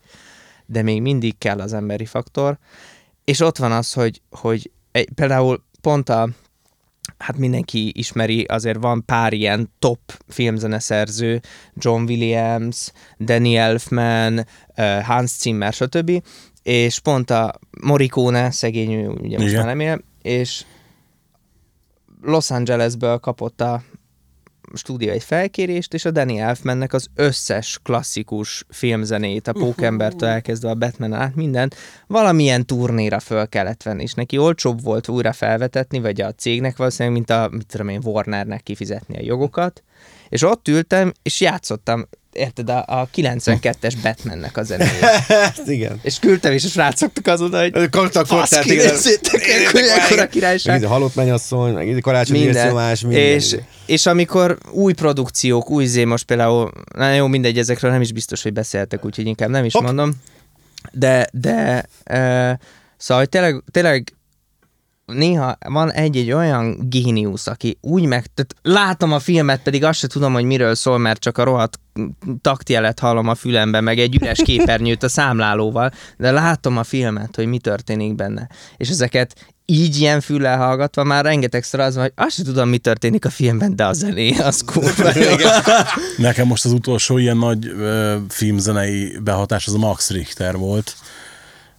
de még mindig kell az emberi faktor. És ott van az, hogy, hogy egy, például pont a, hát mindenki ismeri, azért van pár ilyen top filmzeneszerző, John Williams, Danny Elfman, Hans Zimmer, stb. És pont a Morricone, szegény, ugye most Igen. már nem él, és Los Angelesből kapott a stúdió egy felkérést, és a Danny Elfmannek az összes klasszikus filmzenét, a Pókembertől elkezdve a Batman át mindent, valamilyen turnéra föl kellett venni, és neki olcsóbb volt újra felvetetni, vagy a cégnek valószínűleg, mint a, mit tudom én, Warnernek kifizetni a jogokat, és ott ültem, és játszottam, érted, a, a 92-es Batmannek a zenéjét. Ezt igen. és küldtem is a srácoknak azonnal, hogy Kaptak meg, hogy ekkora királyság. A halott mennyasszony, meg karácsonyi minden. érszomás, minden. És, és amikor új produkciók, új zé, most például, na jó, mindegy, ezekről nem is biztos, hogy beszéltek, úgyhogy inkább nem is Hopp. mondom. De, de e, szóval hogy tényleg, tényleg néha van egy-egy olyan géniusz, aki úgy meg... Tehát látom a filmet, pedig azt se tudom, hogy miről szól, mert csak a rohadt taktjelet hallom a fülemben, meg egy üres képernyőt a számlálóval, de látom a filmet, hogy mi történik benne. És ezeket így ilyen füllel hallgatva már rengetegszer az van, hogy azt sem tudom, mi történik a filmben, de a zené, az kurva. Nekem most az utolsó ilyen nagy ö, filmzenei behatás az a Max Richter volt.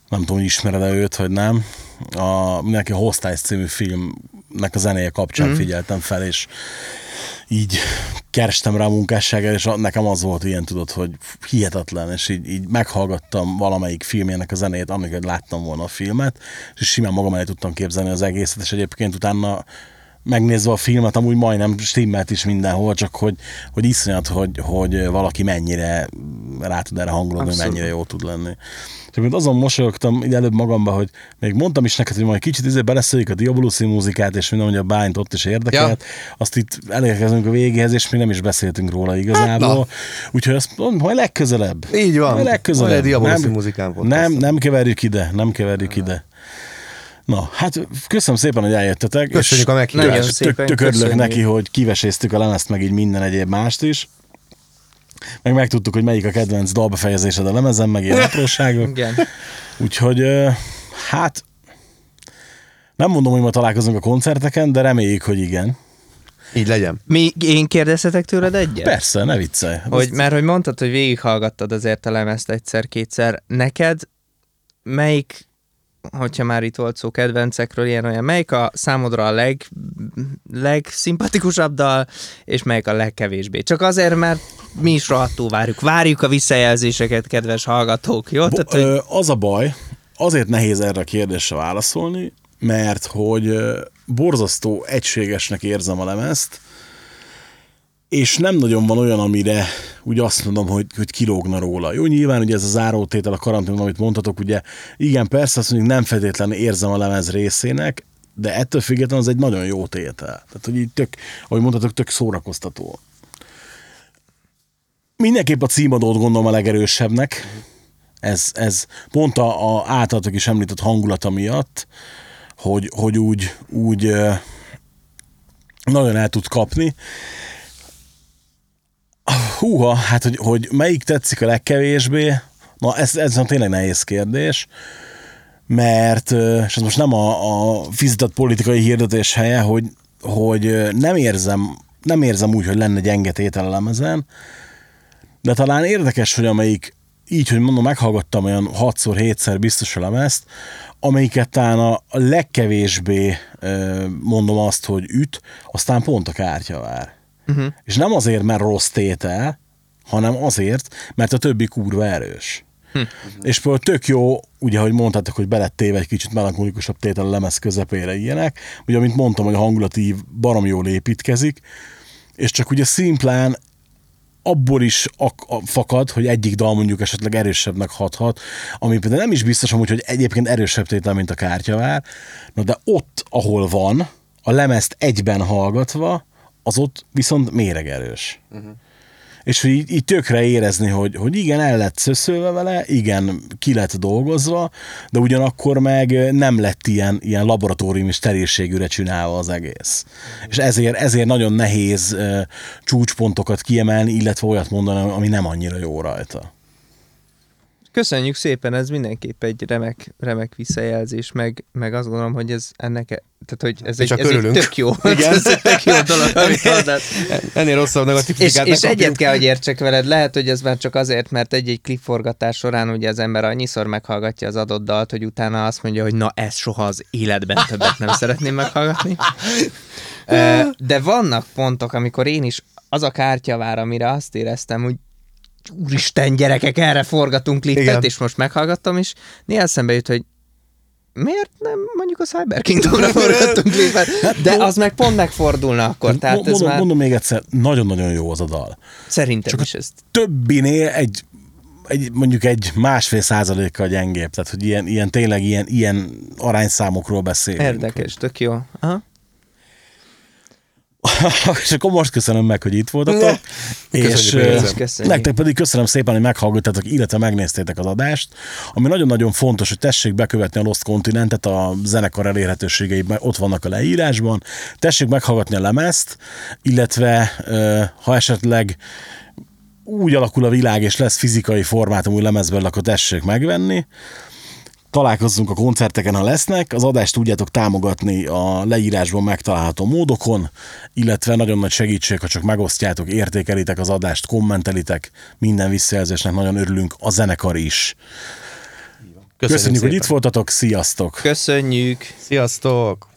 Nem tudom, hogy ismered-e őt, vagy nem. A, mindenki a Hostile című filmnek a zenéje kapcsán mm. figyeltem fel, és így kerestem rá a munkásságára, és nekem az volt ilyen, tudod, hogy hihetetlen, és így, így meghallgattam valamelyik filmjének a zenét, amikor láttam volna a filmet, és simán magam elé tudtam képzelni az egészet, és egyébként utána megnézve a filmet, amúgy majdnem stimmelt is mindenhol, csak hogy, hogy iszonyat, hogy, hogy valaki mennyire rá tud erre hangolódni, hogy mennyire jó tud lenni. És mint azon mosolyogtam így előbb magamba, hogy még mondtam is neked, hogy majd kicsit izé beleszöljük a Diaboluszi muzikát, és minden, hogy a bányt ott is érdekelt. Ja. Azt itt elérkezünk a végéhez, és még nem is beszéltünk róla igazából. na. Úgyhogy azt mondom, majd legközelebb. Így van. Majd legközelebb. Majd egy Diaboluszi nem, muzikán podcast. nem, nem keverjük ide, nem keverjük ide. Na, hát köszönöm szépen, hogy eljöttetek. Köszönjük a meghívást. Nagyon tök, szépen tök örülök köszönjük. neki, hogy kiveséztük a lemezt, meg így minden egyéb mást is. Meg megtudtuk, hogy melyik a kedvenc dalbefejezésed a lemezen, meg ilyen apróságok. Igen. Úgyhogy hát nem mondom, hogy ma találkozunk a koncerteken, de reméljük, hogy igen. Így legyen. Mi, én kérdezhetek tőled egyet? Persze, ne viccelj. Hogy, mert hogy mondtad, hogy végighallgattad azért a lemezt egyszer-kétszer. Neked melyik, hogyha már itt volt szó kedvencekről, ilyen olyan, melyik a számodra a leg, legszimpatikusabb dal, és melyik a legkevésbé? Csak azért, mert mi is rohadtul várjuk. Várjuk a visszajelzéseket, kedves hallgatók, jó? Bo- Tehát, hogy az a baj, azért nehéz erre a kérdésre válaszolni, mert hogy borzasztó egységesnek érzem a lemezt, és nem nagyon van olyan, amire úgy azt mondom, hogy, hogy kilógna róla. Jó, nyilván ugye ez a zárótétel a karantén, amit mondhatok, ugye igen, persze azt mondjuk nem feltétlenül érzem a lemez részének, de ettől függetlenül az egy nagyon jó tétel. Tehát, hogy így tök, ahogy mondhatok, tök szórakoztató. Mindenképp a címadót gondolom a legerősebbnek. Ez, ez pont a, a általatok is említett hangulata miatt, hogy, hogy úgy, úgy nagyon el tud kapni. Húha, hát hogy, hogy melyik tetszik a legkevésbé, na ez, ez tényleg nehéz kérdés, mert, és ez most nem a, a fizetett politikai hirdetés helye, hogy, hogy nem érzem, nem érzem úgy, hogy lenne gyenge tétel a lemezen, de talán érdekes, hogy amelyik, így, hogy mondom, meghallgattam olyan 6-szor, 7-szer biztos a lemezt, amelyiket talán a legkevésbé mondom azt, hogy üt, aztán pont a kártya vár. Uh-huh. És nem azért, mert rossz tétel, hanem azért, mert a többi kurva erős. Hm. És például tök jó, ugye, hogy mondtátok, hogy belettéve egy kicsit melankolikusabb tétel a lemez közepére ilyenek, ugye, amit mondtam, hogy a hangulati barom jól építkezik, és csak ugye szimplán abból is ak- a- fakad, hogy egyik dal mondjuk esetleg erősebbnek hathat, ami például nem is biztos amúgy, hogy egyébként erősebb tétel, mint a kártyavár, na de ott, ahol van, a lemezt egyben hallgatva, az ott viszont méregerős. Uh-huh. És hogy így, így tökre érezni, hogy, hogy igen, el lett szöszölve vele, igen, ki lett dolgozva, de ugyanakkor meg nem lett ilyen, ilyen laboratóriumi sterilségűre csinálva az egész. És ezért, ezért nagyon nehéz uh, csúcspontokat kiemelni, illetve olyat mondani, ami nem annyira jó rajta. Köszönjük szépen, ez mindenképp egy remek, remek visszajelzés, meg, meg azt gondolom, hogy ez ennek, tehát hogy ez, egy, csak ez egy tök jó, Igen. ez egy tök jó dolog, amit mondasz. Ennél rosszabb negatív És, és egyet kell, hogy értsek veled, lehet, hogy ez már csak azért, mert egy-egy klipforgatás során ugye az ember annyiszor meghallgatja az adott dalt, hogy utána azt mondja, hogy na ez soha az életben többet nem szeretném meghallgatni. De vannak pontok, amikor én is az a kártyavár, amire azt éreztem, hogy úristen gyerekek, erre forgatunk klipet, és most meghallgattam, és néha eszembe jut, hogy miért nem mondjuk a Cyber Kingdomra forgattunk klipet, de az meg pont megfordulna akkor, tehát Mo- ez mondom, már mondom még egyszer, nagyon-nagyon jó az a dal. szerintem Csak is ezt Többinél egy, egy mondjuk egy másfél százalékkal gyengébb, tehát hogy ilyen, ilyen tényleg ilyen, ilyen arányszámokról beszélünk. Érdekes, tök jó. Aha. és akkor most köszönöm meg, hogy itt voltatok. és Köszönjük, nektek pedig köszönöm szépen, hogy meghallgattatok, illetve megnéztétek az adást. Ami nagyon-nagyon fontos, hogy tessék bekövetni a Lost Continentet, a zenekar elérhetőségei ott vannak a leírásban. Tessék meghallgatni a lemezt, illetve ha esetleg úgy alakul a világ, és lesz fizikai formátumú lemezből, akkor tessék megvenni. Találkozzunk a koncerteken, ha lesznek. Az adást tudjátok támogatni a leírásban megtalálható módokon, illetve nagyon nagy segítség, ha csak megosztjátok, értékelitek az adást, kommentelitek. Minden visszajelzésnek nagyon örülünk, a zenekar is. Köszönjük, Köszönjük hogy itt voltatok, sziasztok! Köszönjük! Sziasztok!